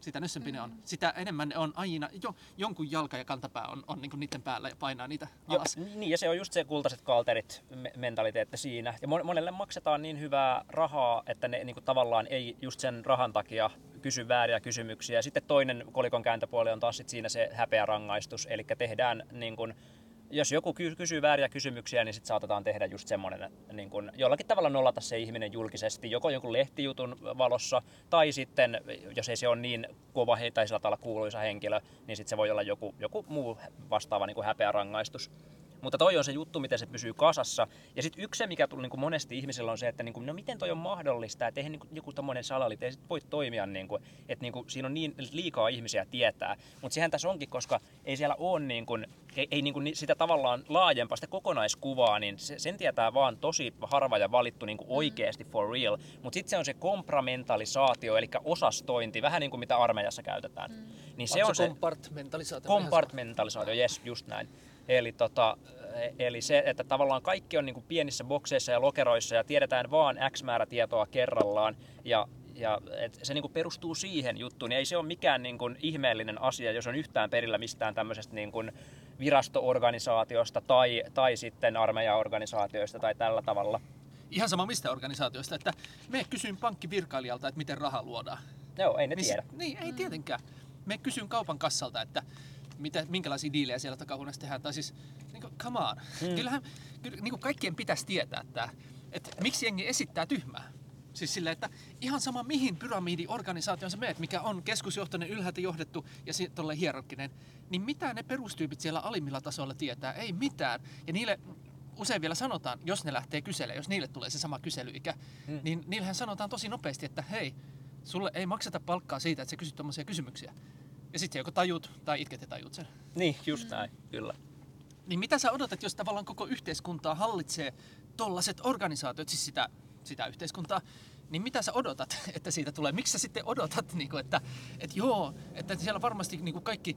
Sitä nössömpiä mm. ne on. Mm. Sitä enemmän ne on aina, jo, jonkun jalka ja kantapää on, on niinku niiden päällä ja painaa niitä alas. Jo, niin, ja se on just se kultaiset kalterit mentaliteetti siinä. Ja monelle maksetaan niin hyvää rahaa, että ne niinku tavallaan ei just sen rahan takia kysy vääriä kysymyksiä. Sitten toinen kolikon kääntöpuoli on taas sit siinä se häpeä rangaistus, eli tehdään niin kuin jos joku kysyy vääriä kysymyksiä, niin sitten saatetaan tehdä just semmoinen, niin kun jollakin tavalla nollata se ihminen julkisesti, joko jonkun lehtijutun valossa, tai sitten, jos ei se ole niin kova tai sillä tavalla kuuluisa henkilö, niin sitten se voi olla joku, joku muu vastaava niin häpeä rangaistus. Mutta toi on se juttu, miten se pysyy kasassa. Ja sitten yksi se, mikä tuli niin kuin monesti ihmisellä on se, että niin kuin, no miten toi on mahdollista, että eihän niin kuin, joku tommonen salalit, ei sit voi toimia, niin kuin, että niin kuin, siinä on niin liikaa ihmisiä tietää. Mutta sehän tässä onkin, koska ei siellä ole niin kuin, ei, ei niin kuin sitä tavallaan laajempaa sitä kokonaiskuvaa, niin se, sen tietää vaan tosi harva ja valittu niin kuin oikeasti for real. Mutta sitten se on se kompramentalisaatio, eli osastointi, vähän niin kuin mitä armeijassa käytetään. Mm. Niin se on se kompartmentalisaatio. Kompartmentalisaatio, yes, just näin. Eli, tota, eli se, että tavallaan kaikki on niin kuin pienissä bokseissa ja lokeroissa ja tiedetään vaan X määrä tietoa kerrallaan ja ja et se niin kuin perustuu siihen juttuun, niin ei se ole mikään niin kuin ihmeellinen asia, jos on yhtään perillä mistään tämmöisestä niin kuin virastoorganisaatiosta tai, tai sitten armeijaorganisaatioista tai tällä tavalla. Ihan sama mistä organisaatioista, että me kysyn pankkivirkailijalta, että miten raha luodaan. Joo, ei ne Miss, tiedä. Niin, ei tietenkään. Me kysyn kaupan kassalta, että mitä, minkälaisia diilejä siellä takahuoneessa tehdään. Tai siis, niin kuin, come on. Hmm. Kyllähän kyllä, niin kuin kaikkien pitäisi tietää, että, että miksi jengi esittää tyhmää. Siis sille, että ihan sama mihin pyramidiorganisaatioon sä meet, mikä on keskusjohtoinen, ylhäältä johdettu ja sitten hierarkkinen, niin mitä ne perustyypit siellä alimmilla tasoilla tietää? Ei mitään. Ja niille usein vielä sanotaan, jos ne lähtee kyselemään, jos niille tulee se sama kyselyikä, hmm. niin niillähän sanotaan tosi nopeasti, että hei, sulle ei makseta palkkaa siitä, että sä kysyt tuommoisia kysymyksiä. Ja sitten joko tajut tai itket ja tajut sen. Niin, just näin, kyllä. Niin mitä sä odotat, jos tavallaan koko yhteiskuntaa hallitsee tollaset organisaatiot, siis sitä, sitä yhteiskuntaa, niin mitä sä odotat, [LAUGHS] että siitä tulee? Miksi sä sitten odotat, niin kuin, että, että joo, että siellä varmasti niin kuin kaikki,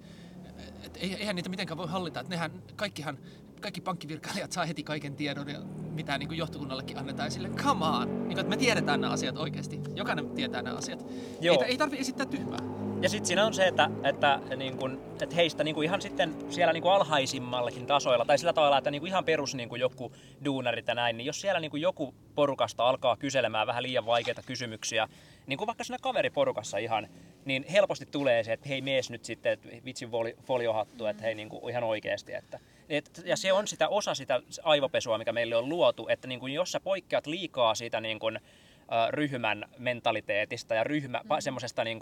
että eihän niitä mitenkään voi hallita, että nehän, kaikkihan kaikki pankkivirkailijat saa heti kaiken tiedon, mitä niin kuin johtokunnallekin annetaan. sille, come on! Niin kuin, että me tiedetään nämä asiat oikeasti. Jokainen tietää nämä asiat. Joo. Ei, ei tarvitse esittää tyhmää. Ja sitten siinä on se, että, että, niin kun, että heistä niin kun ihan sitten siellä niin kun alhaisimmallakin tasoilla, tai sillä tavalla, että niin ihan perus niin joku duunarit ja näin, niin jos siellä niin joku porukasta alkaa kyselemään vähän liian vaikeita kysymyksiä, niin kuin vaikka siinä kaveriporukassa ihan, niin helposti tulee se, että hei mees nyt sitten, että vitsin foliohattu, että hei niin kuin ihan oikeasti. Että, et, ja se on sitä osa sitä aivopesua, mikä meille on luotu, että niin kuin jos sä poikkeat liikaa siitä niin kuin, ryhmän mentaliteetista ja ryhmä, mm. semmoisesta niin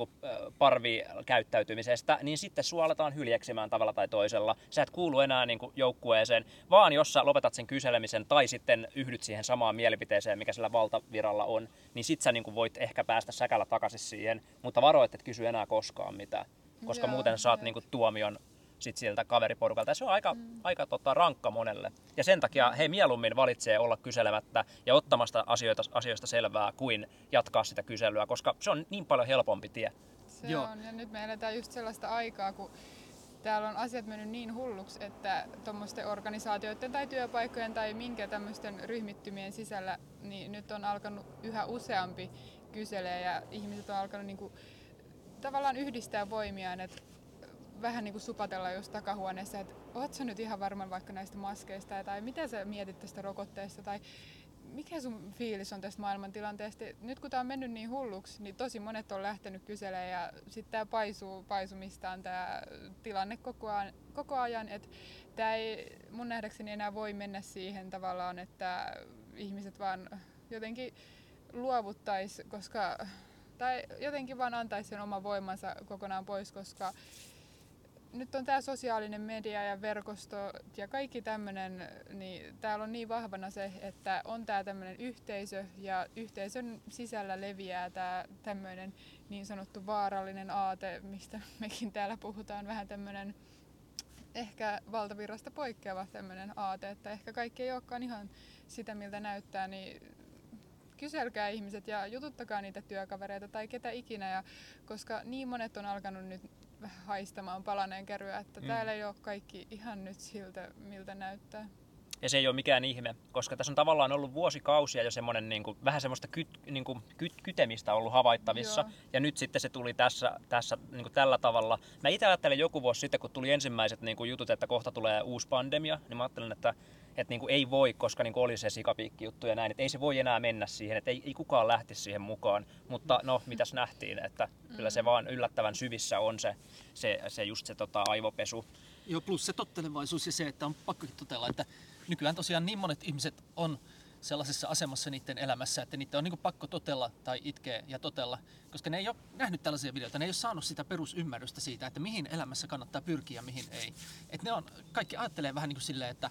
parvikäyttäytymisestä, niin sitten sua aletaan hyljeksimään tavalla tai toisella. Sä et kuulu enää niin kuin joukkueeseen, vaan jos sä lopetat sen kyselemisen tai sitten yhdyt siihen samaan mielipiteeseen, mikä sillä valtaviralla on, niin sit sä niin kuin voit ehkä päästä säkällä takaisin siihen, mutta varoit, et kysy enää koskaan mitään, koska Joo, muuten saat niin kuin tuomion sit sieltä kaveriporukalta. Ja se on aika, mm. aika tota, rankka monelle. Ja sen takia he mieluummin valitsee olla kyselemättä ja ottamasta asioita, asioista selvää kuin jatkaa sitä kyselyä, koska se on niin paljon helpompi tie. Se Joo. on, ja nyt me eletään just sellaista aikaa, kun täällä on asiat mennyt niin hulluksi, että tuommoisten organisaatioiden tai työpaikkojen tai minkä tämmöisten ryhmittymien sisällä, niin nyt on alkanut yhä useampi kyselee ja ihmiset on alkanut niinku, tavallaan yhdistää voimiaan, että vähän niin kuin supatella just takahuoneessa, että oot sä nyt ihan varma vaikka näistä maskeista tai mitä sä mietit tästä rokotteesta tai mikä sun fiilis on tästä maailmantilanteesta? Nyt kun tämä on mennyt niin hulluksi, niin tosi monet on lähtenyt kyselemään ja sitten tämä paisuu paisumistaan tämä tilanne koko ajan, koko ajan että tämä ei mun nähdäkseni enää voi mennä siihen tavallaan, että ihmiset vaan jotenkin luovuttaisi, koska tai jotenkin vaan antaisi sen oman voimansa kokonaan pois, koska nyt on tämä sosiaalinen media ja verkosto ja kaikki tämmöinen, niin täällä on niin vahvana se, että on tämä tämmöinen yhteisö ja yhteisön sisällä leviää tämä tämmöinen niin sanottu vaarallinen aate, mistä [LAUGHS] mekin täällä puhutaan, vähän tämmöinen ehkä valtavirrasta poikkeava tämmöinen aate, että ehkä kaikki ei olekaan ihan sitä, miltä näyttää, niin kyselkää ihmiset ja jututtakaa niitä työkavereita tai ketä ikinä, ja, koska niin monet on alkanut nyt haistamaan palaneen keryä, että mm. täällä ei ole kaikki ihan nyt siltä, miltä näyttää. Ja se ei ole mikään ihme, koska tässä on tavallaan ollut vuosikausia jo semmoinen niin kuin, vähän semmoista kyt, niin kuin, kyt, kytemistä ollut havaittavissa. Joo. Ja nyt sitten se tuli tässä, tässä niin kuin tällä tavalla. Mä itse ajattelin joku vuosi sitten, kun tuli ensimmäiset niin kuin jutut, että kohta tulee uusi pandemia, niin mä ajattelin, että että niin kuin ei voi, koska niin kuin oli se sikapiikki-juttu ja näin, että ei se voi enää mennä siihen, että ei, ei kukaan lähti siihen mukaan. Mutta no, mitäs nähtiin, että kyllä se vaan yllättävän syvissä on se, se, se just se tota, aivopesu. Joo, plus se tottelevaisuus ja se, että on pakko totella, että nykyään tosiaan niin monet ihmiset on sellaisessa asemassa niiden elämässä, että niitä on niin pakko totella tai itkeä ja totella, koska ne ei ole nähnyt tällaisia videoita, ne ei ole saanut sitä perusymmärrystä siitä, että mihin elämässä kannattaa pyrkiä ja mihin ei. Et ne on, kaikki ajattelee vähän niin kuin silleen, että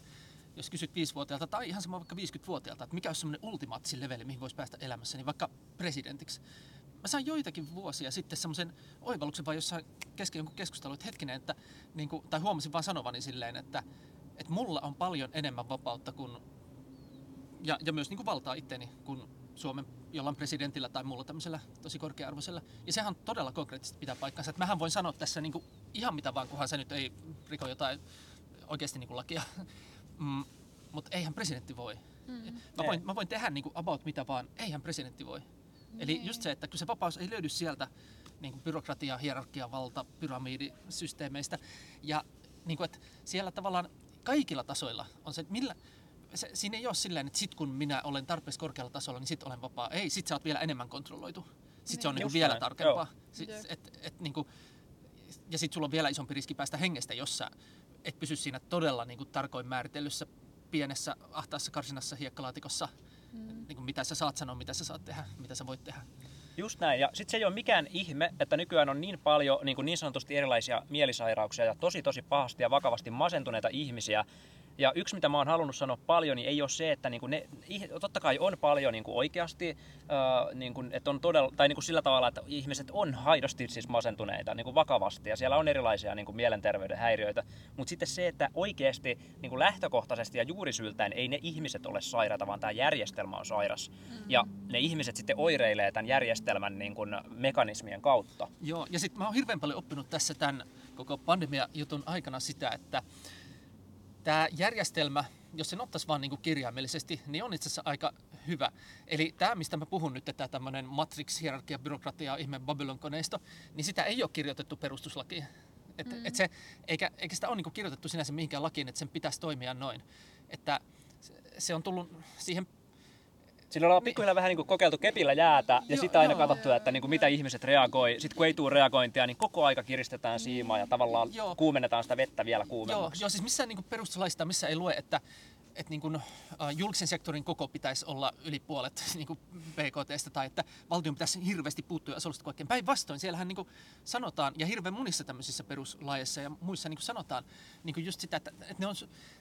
jos kysyt 5-vuotiaalta tai ihan sama vaikka 50-vuotiaalta, että mikä olisi semmoinen ultimaattisin leveli, mihin voisi päästä elämässä, niin vaikka presidentiksi. Mä sain joitakin vuosia sitten semmoisen oivalluksen vaan jossain kesken jonkun keskustelun, että hetkinen, että, niin kuin, tai huomasin vaan sanovani silleen, että, että mulla on paljon enemmän vapautta kuin, ja, ja myös niin kuin valtaa itteni kuin Suomen jollain presidentillä tai muulla tämmöisellä tosi korkea-arvoisella. Ja sehän todella konkreettisesti pitää paikkansa. Että mähän voin sanoa tässä niin kuin ihan mitä vaan, kunhan se nyt ei riko jotain oikeasti niin kuin lakia. Mm, mutta eihän presidentti voi. Mm. Mä, voin, mä voin tehdä niin kuin about mitä vaan, eihän presidentti voi. Nee. Eli just se, että kun se vapaus ei löydy sieltä niin kuin byrokratia, hierarkia, valta, pyramidisysteemeistä. Ja niin kuin, että siellä tavallaan kaikilla tasoilla on se, että millä, se, siinä ei ole silleen, että sit kun minä olen tarpeeksi korkealla tasolla, niin sit olen vapaa. Ei, sit sä oot vielä enemmän kontrolloitu. Sitten niin. se on niin kuin vielä näin. tarkempaa. Sit, et, et, niin kuin, ja sitten sulla on vielä isompi riski päästä hengestä, jos sä et pysy siinä todella niin kuin tarkoin määritellyssä pienessä ahtaassa karsinassa hiekkalaatikossa mm. niin kuin mitä sä saat sanoa, mitä sä saat tehdä, mitä sä voit tehdä. Just näin. Ja sitten se ei ole mikään ihme, että nykyään on niin paljon niin, kuin niin sanotusti erilaisia mielisairauksia ja tosi tosi pahasti ja vakavasti masentuneita ihmisiä, ja yksi, mitä mä oon halunnut sanoa paljon, niin ei ole se, että niinku ne, totta kai on paljon niinku oikeasti, äh, niinku, että on todella, tai niinku sillä tavalla, että ihmiset on haidosti siis masentuneita niinku vakavasti, ja siellä on erilaisia niinku mielenterveyden häiriöitä, mutta sitten se, että oikeasti niinku lähtökohtaisesti ja juurisyltäen ei ne ihmiset ole sairaita, vaan tämä järjestelmä on sairas. Mm-hmm. Ja ne ihmiset sitten oireilee tämän järjestelmän niinku mekanismien kautta. Joo, ja sitten mä oon hirveän paljon oppinut tässä tämän koko pandemia-jutun aikana sitä, että tämä järjestelmä, jos sen ottaisi vaan niin kirjaimellisesti, niin on itse asiassa aika hyvä. Eli tämä, mistä mä puhun nyt, tämä tämmöinen matrix, hierarkia, byrokratia, ihme Babylon-koneisto, niin sitä ei ole kirjoitettu perustuslakiin. Et, mm. et se, eikä, eikä sitä ole niin kirjoitettu sinänsä mihinkään lakiin, että sen pitäisi toimia noin. Että se on tullut siihen Siinä ollaan pikkuhiljaa vähän niin kuin kokeiltu kepillä jäätä ja sitten aina katsottu, että niin kuin mitä ihmiset reagoi. Sitten kun ei tule reagointia, niin koko aika kiristetään siimaa ja tavallaan joo. kuumennetaan sitä vettä vielä kuumemmaksi. Joo, joo siis missään niin perustuslaista, missä ei lue, että että niin julkisen sektorin koko pitäisi olla yli puolet [LAUGHS] niin kuin BKTstä tai että valtion pitäisi hirveästi puuttua ja osallistua kaikkeen. Päinvastoin, siellähän niin kuin sanotaan, ja hirveän monissa tämmöisissä peruslajeissa ja muissa niin kuin sanotaan niin kuin just sitä, että, että ne on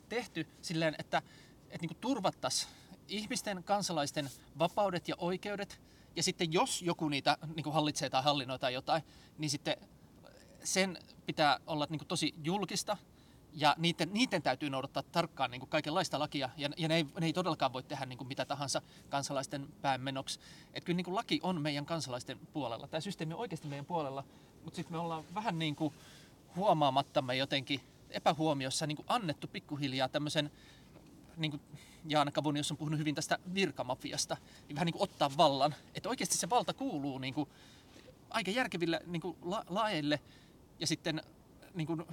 tehty silleen, että, että niin kuin turvattaisiin ihmisten, kansalaisten vapaudet ja oikeudet, ja sitten jos joku niitä niin kuin hallitsee tai hallinnoi tai jotain, niin sitten sen pitää olla niin kuin tosi julkista, ja niiden, niiden täytyy noudattaa tarkkaan niin kuin kaikenlaista lakia, ja, ja ne, ei, ne ei todellakaan voi tehdä niin kuin mitä tahansa kansalaisten päämenoksi. Että kyllä niin kuin laki on meidän kansalaisten puolella. Tämä systeemi on oikeasti meidän puolella, mutta sitten me ollaan vähän niin kuin huomaamattamme jotenkin epähuomiossa niin kuin annettu pikkuhiljaa tämmöisen niin kuin Jaana Kavonius on puhunut hyvin tästä virkamafiasta, niin vähän niin kuin ottaa vallan. Että oikeasti se valta kuuluu niin kuin aika järkeville niin kuin la- laeille ja sitten niin kuin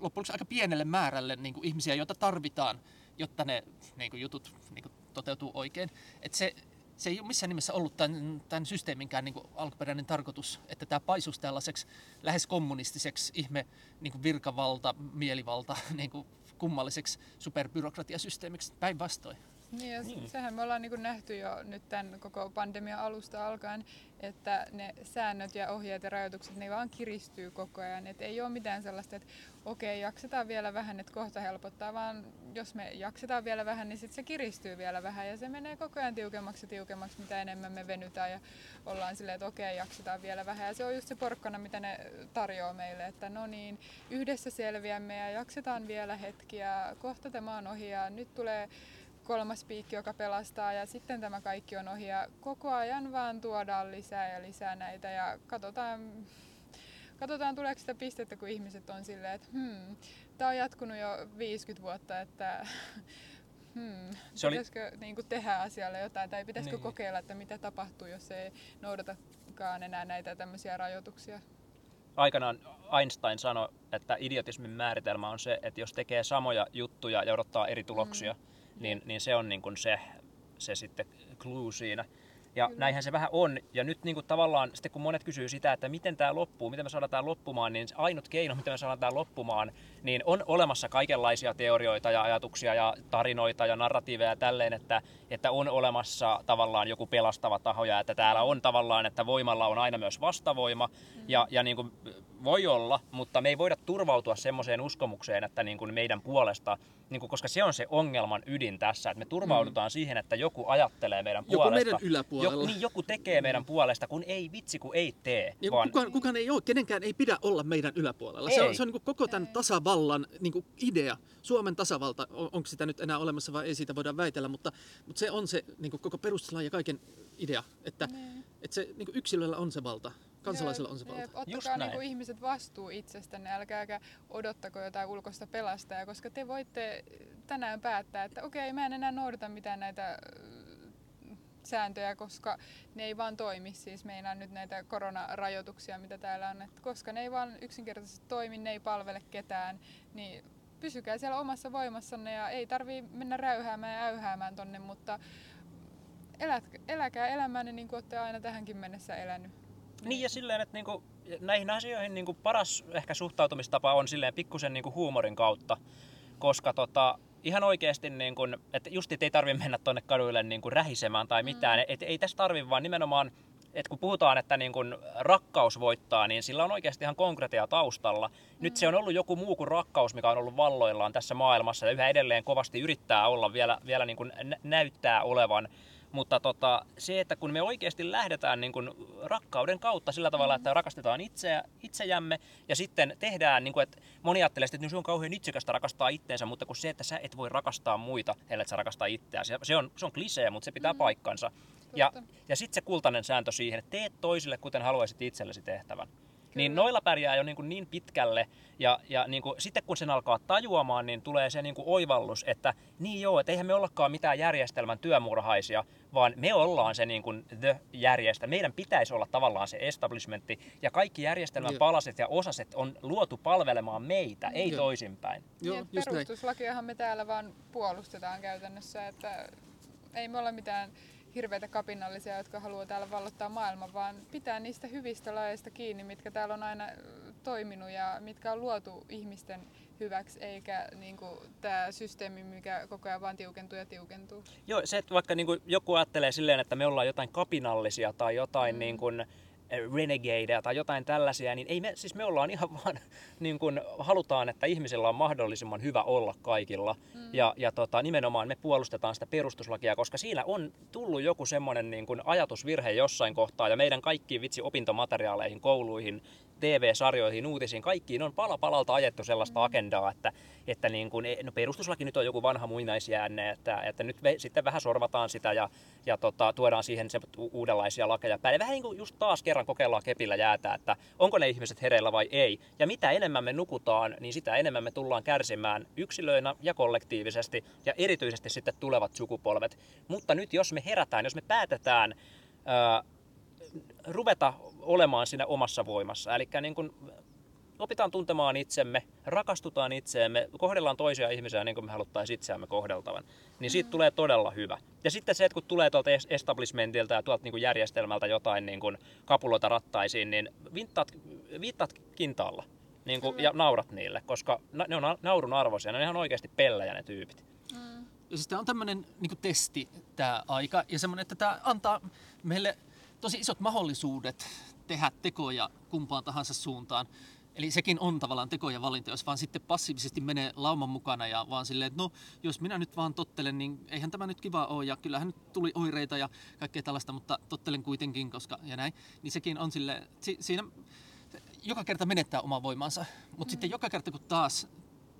loppujen aika pienelle määrälle niin kuin ihmisiä, joita tarvitaan, jotta ne niin kuin jutut niin kuin toteutuu oikein. Et se, se ei ole missään nimessä ollut tämän, tämän systeeminkään niin kuin alkuperäinen tarkoitus, että tämä paisuisi tällaiseksi lähes kommunistiseksi ihme niin kuin virkavalta, mielivalta niin kuin kummalliseksi superbyrokratiasysteemiksi päinvastoin. Niin, ja niin. sehän me ollaan niin nähty jo nyt tämän koko pandemian alusta alkaen, että ne säännöt ja ohjeet ja rajoitukset, ne vaan kiristyy koko ajan. Et ei ole mitään sellaista, että okei, jaksetaan vielä vähän, että kohta helpottaa, vaan jos me jaksetaan vielä vähän, niin sitten se kiristyy vielä vähän ja se menee koko ajan tiukemmaksi ja tiukemmaksi, mitä enemmän me venytään ja ollaan silleen, että okei, jaksetaan vielä vähän. Ja se on just se porkkana, mitä ne tarjoaa meille, että no niin, yhdessä selviämme ja jaksetaan vielä hetkiä, kohta tämä on ohi ja nyt tulee kolmas piikki, joka pelastaa ja sitten tämä kaikki on ohi ja koko ajan vaan tuodaan lisää ja lisää näitä ja katsotaan, katsotaan tuleeko sitä pistettä, kun ihmiset on silleen, että hmm, tämä on jatkunut jo 50 vuotta, että [LAUGHS] hmm, se pitäisikö oli... niin kuin tehdä asialle jotain tai pitäisikö niin. kokeilla, että mitä tapahtuu, jos ei noudatakaan enää näitä tämmöisiä rajoituksia. Aikanaan Einstein sanoi, että idiotismin määritelmä on se, että jos tekee samoja juttuja ja odottaa eri tuloksia, mm niin, niin se on niin kuin se, se sitten clue siinä. Ja Kyllä. näinhän se vähän on. Ja nyt niin kuin tavallaan, sitten kun monet kysyy sitä, että miten tämä loppuu, miten me saadaan tämä loppumaan, niin ainut keino, miten me saadaan tämä loppumaan, niin on olemassa kaikenlaisia teorioita ja ajatuksia ja tarinoita ja narratiiveja ja tälleen, että, että on olemassa tavallaan joku pelastava taho ja että täällä on tavallaan, että voimalla on aina myös vastavoima. Mm. Ja, ja niin kuin voi olla, mutta me ei voida turvautua semmoiseen uskomukseen, että niin kuin meidän puolesta, niin kuin, koska se on se ongelman ydin tässä, että me turvaudutaan mm. siihen, että joku ajattelee meidän joku puolesta. Joku meidän yläpuolella. Joku, niin, joku tekee meidän puolesta, kun ei vitsi, kun ei tee. Ja vaan... kukaan, kukaan ei ole, kenenkään ei pidä olla meidän yläpuolella. Ei. Se on, se on niin kuin koko tämän tasavallan niin kuin idea. Suomen tasavalta, on, onko sitä nyt enää olemassa vai ei siitä voida väitellä, mutta, mutta se on se niin kuin koko perustuslain ja kaiken idea, että, niin. että se niin kuin yksilöllä on se valta kansalaisilla on se valta. Ottakaa niinku ihmiset vastuu itsestänne, älkääkä odottako jotain ulkoista pelastajaa, koska te voitte tänään päättää, että okei, mä en enää noudata mitään näitä äh, sääntöjä, koska ne ei vaan toimi. Siis meinaan nyt näitä koronarajoituksia, mitä täällä on. Että koska ne ei vaan yksinkertaisesti toimi, ne ei palvele ketään, niin pysykää siellä omassa voimassanne ja ei tarvii mennä räyhäämään ja äyhäämään tonne, mutta elät, eläkää elämänne niin kuin olette aina tähänkin mennessä elänyt. Niin ja silleen, että niinku, näihin asioihin niinku paras ehkä suhtautumistapa on silleen pikkusen niinku huumorin kautta. Koska tota, ihan oikeasti, niin kun, että just ei tarvitse mennä tuonne kaduille niin kun rähisemään tai mitään. Mm. Et, ei tässä tarvi vaan nimenomaan, että kun puhutaan, että niin kun rakkaus voittaa, niin sillä on oikeasti ihan konkreettia taustalla. Mm. Nyt se on ollut joku muu kuin rakkaus, mikä on ollut valloillaan tässä maailmassa ja yhä edelleen kovasti yrittää olla, vielä, vielä niin kun näyttää olevan mutta tota, se, että kun me oikeasti lähdetään niin kuin rakkauden kautta sillä tavalla, että rakastetaan itseä, itsejämme ja sitten tehdään, niin kuin, että moni ajattelee, että no se on kauhean itsekästä rakastaa itteensä, mutta kun se, että sä et voi rakastaa muita, ellei sä rakastaa itseä, se, se, on, se on klisee, mutta se pitää mm. paikkansa. Ja, ja sitten se kultainen sääntö siihen, että teet toisille, kuten haluaisit itsellesi tehtävän. Niin noilla pärjää jo niin, kuin niin pitkälle ja, ja niin kuin, sitten kun sen alkaa tajuamaan, niin tulee se niin kuin oivallus, että niin joo, että eihän me ollakaan mitään järjestelmän työmurhaisia, vaan me ollaan se niin kuin the järjestelmä. Meidän pitäisi olla tavallaan se establishmentti ja kaikki järjestelmän joo. palaset ja osaset on luotu palvelemaan meitä, ei joo. toisinpäin. Joo, niin, perustuslakiahan me täällä vaan puolustetaan käytännössä, että ei me olla mitään hirveitä kapinallisia, jotka haluaa täällä vallottaa maailman, vaan pitää niistä hyvistä lajeista kiinni, mitkä täällä on aina toiminut ja mitkä on luotu ihmisten hyväksi, eikä niin kuin, tämä systeemi, mikä koko ajan vaan tiukentuu ja tiukentuu. Joo, se, että vaikka niin kuin, joku ajattelee silleen, että me ollaan jotain kapinallisia tai jotain mm. niin kuin, renegadeja tai jotain tällaisia, niin ei me, siis me ollaan ihan vaan, [LAUGHS] niin kuin halutaan, että ihmisillä on mahdollisimman hyvä olla kaikilla. Mm. Ja, ja tota, nimenomaan me puolustetaan sitä perustuslakia, koska siinä on tullut joku semmoinen niin kuin ajatusvirhe jossain kohtaa, ja meidän kaikkiin vitsi opintomateriaaleihin, kouluihin, TV-sarjoihin, uutisiin, kaikkiin on pala palalta ajettu sellaista agendaa, että, että niin kuin, no perustuslaki nyt on joku vanha muinaisjäänne, että, että nyt ve, sitten vähän sorvataan sitä ja, ja tota, tuodaan siihen se uudenlaisia lakeja päälle. Vähän niin kuin just taas kerran kokeillaan kepillä jäätä, että onko ne ihmiset hereillä vai ei. Ja mitä enemmän me nukutaan, niin sitä enemmän me tullaan kärsimään yksilöinä ja kollektiivisesti ja erityisesti sitten tulevat sukupolvet. Mutta nyt jos me herätään, jos me päätetään ää, ruveta olemaan siinä omassa voimassa. Eli niin kuin opitaan tuntemaan itsemme, rakastutaan itseemme, kohdellaan toisia ihmisiä niin kuin me haluttaisiin itseämme kohdeltavan, niin siitä mm. tulee todella hyvä. Ja sitten se, että kun tulee tuolta establishmentilta ja tuolta niin kuin järjestelmältä jotain niin kuin kapuloita rattaisiin, niin viittaat, viittaat kintaalla niin kuin, ja naurat niille, koska ne on naurun arvoisia, ne on ihan oikeasti pellejä ne tyypit. Mm. Ja siis tämä on tämmöinen niin testi tämä aika ja semmoinen, että tämä antaa meille tosi isot mahdollisuudet tehdä tekoja kumpaan tahansa suuntaan. Eli sekin on tavallaan tekoja valinta, jos vaan sitten passiivisesti menee lauman mukana ja vaan silleen, että no jos minä nyt vaan tottelen, niin eihän tämä nyt kiva ole ja kyllähän nyt tuli oireita ja kaikkea tällaista, mutta tottelen kuitenkin, koska ja näin. Niin sekin on sille si, siinä joka kerta menettää omaa voimansa, mutta mm. sitten joka kerta kun taas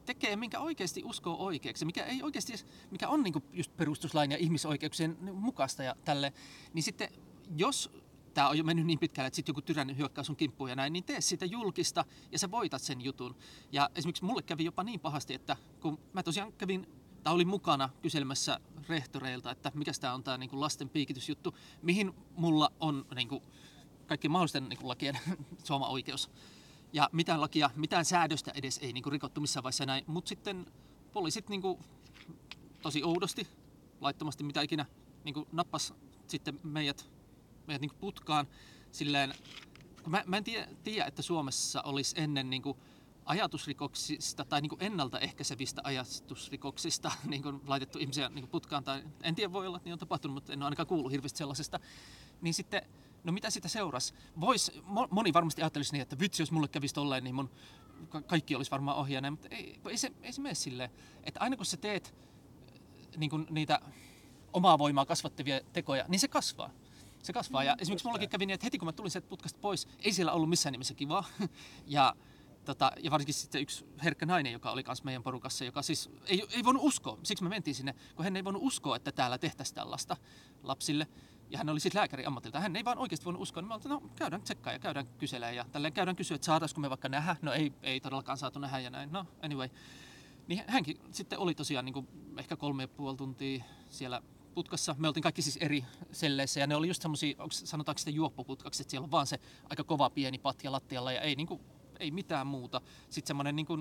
tekee, minkä oikeasti uskoo oikeaksi, mikä ei oikeasti, mikä on niin just perustuslain ja ihmisoikeuksien mukaista ja tälle, niin sitten jos tämä on jo mennyt niin pitkälle, että sitten joku tyrännyt hyökkää sun kimppuun ja näin, niin tee sitä julkista ja sä voitat sen jutun. Ja esimerkiksi mulle kävi jopa niin pahasti, että kun mä tosiaan kävin tai olin mukana kyselemässä rehtoreilta, että mikä tämä on tämä niin lasten piikitysjuttu, mihin mulla on niin kuin, kaikki mahdollisten niin lakien [LAUGHS] suoma oikeus. Ja mitään lakia, mitään säädöstä edes ei niin rikottu missään vaiheessa näin, mutta sitten poliisit niin kuin, tosi oudosti, laittomasti mitä ikinä, niin nappas sitten meidät meidät niin putkaan silleen, mä, mä en tiedä, että Suomessa olisi ennen niin kuin ajatusrikoksista tai niin kuin ennaltaehkäisevistä ajatusrikoksista [LAUGHS] niin kuin laitettu ihmisiä niin kuin putkaan. Tai, en tiedä, voi olla, että niin on tapahtunut, mutta en ole ainakaan kuullut hirveästi sellaisesta. Niin sitten, no mitä sitä seurasi? Vois, moni varmasti ajattelisi niin, että vitsi, jos mulle kävisi tolleen, niin mun kaikki olisi varmaan ohjainen, mutta ei, ei, se, ei se mene silleen. Että aina kun sä teet niin kuin niitä omaa voimaa kasvattavia tekoja, niin se kasvaa se kasvaa. Ja esimerkiksi mullakin kävi niin, että heti kun mä tulin sieltä putkasta pois, ei siellä ollut missään nimessä kivaa. [LAUGHS] ja, tota, ja varsinkin sitten yksi herkkä nainen, joka oli kanssa meidän porukassa, joka siis ei, ei voinut uskoa. Siksi me mentiin sinne, kun hän ei voinut uskoa, että täällä tehtäisiin tällaista lapsille. Ja hän oli siis lääkäri ammatilta. Hän ei vaan oikeasti voinut uskoa. Niin mä olin, no käydään tsekkaa ja käydään kyselemään. Ja tälleen käydään kysyä, että saataisiko me vaikka nähdä. No ei, ei todellakaan saatu nähdä ja näin. No anyway. Niin hänkin sitten oli tosiaan niin kuin ehkä kolme ja puoli tuntia siellä putkassa. Me oltiin kaikki siis eri selleissä ja ne oli just semmoisia, sanotaanko sitä juoppoputkaksi, että siellä on vaan se aika kova pieni patja lattialla ja ei, niinku, ei mitään muuta. Sitten semmoinen niinku,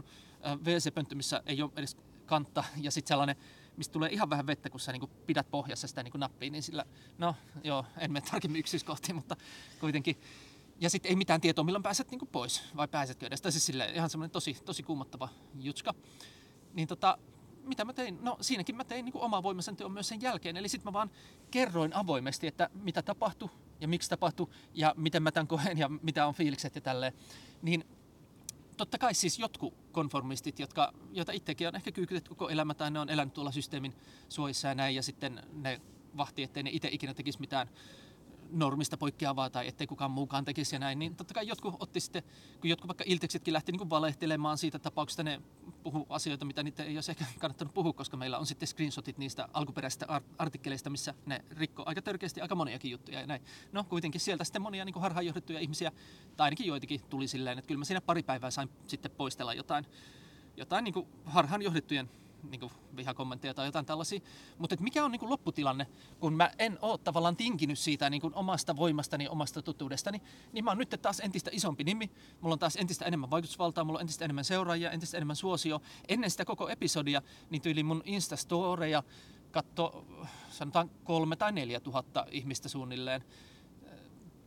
WC-pönttö, missä ei ole edes kantta ja sitten sellainen, mistä tulee ihan vähän vettä, kun sä niinku pidät pohjassa sitä niinku nappia, niin sillä, no joo, en mene tarkemmin yksityiskohtiin, mutta kuitenkin. Ja sitten ei mitään tietoa, milloin pääset niinku pois, vai pääsetkö edes. Tai siis silleen, ihan semmoinen tosi, tosi kuumottava jutska. Niin tota, mitä mä tein? No siinäkin mä tein niin oma voimaisen teon myös sen jälkeen. Eli sitten mä vaan kerroin avoimesti, että mitä tapahtui ja miksi tapahtui ja miten mä tämän koen ja mitä on fiilikset ja tälleen. Niin totta kai siis jotkut konformistit, jotka, joita itsekin on ehkä kyykytetty koko elämä tai ne on elänyt tuolla systeemin suojissa ja näin ja sitten ne vahti, ettei ne itse ikinä tekisi mitään normista poikkeavaa tai ettei kukaan muukaan tekisi ja näin, niin totta kai jotkut otti sitten, kun jotkut vaikka ilteksetkin lähti niin kuin valehtelemaan siitä tapauksesta, ne puhu asioita, mitä niitä ei olisi ehkä kannattanut puhua, koska meillä on sitten screenshotit niistä alkuperäisistä artikkeleista, missä ne rikko aika törkeästi aika moniakin juttuja ja näin. No kuitenkin sieltä sitten monia niin kuin harhaanjohdettuja ihmisiä, tai ainakin joitakin tuli silleen, että kyllä mä siinä pari päivää sain sitten poistella jotain, jotain niin kuin harhaanjohdettujen niin kuin vihakommentteja tai jotain tällaisia. Mutta mikä on niin kuin lopputilanne, kun mä en ole tavallaan tinkinyt siitä niin kuin omasta voimastani, omasta totuudestani, niin mä oon nyt taas entistä isompi nimi, mulla on taas entistä enemmän vaikutusvaltaa, mulla on entistä enemmän seuraajia, entistä enemmän suosio. Ennen sitä koko episodia, niin tyyli mun Instastoreja katto, sanotaan kolme tai neljä tuhatta ihmistä suunnilleen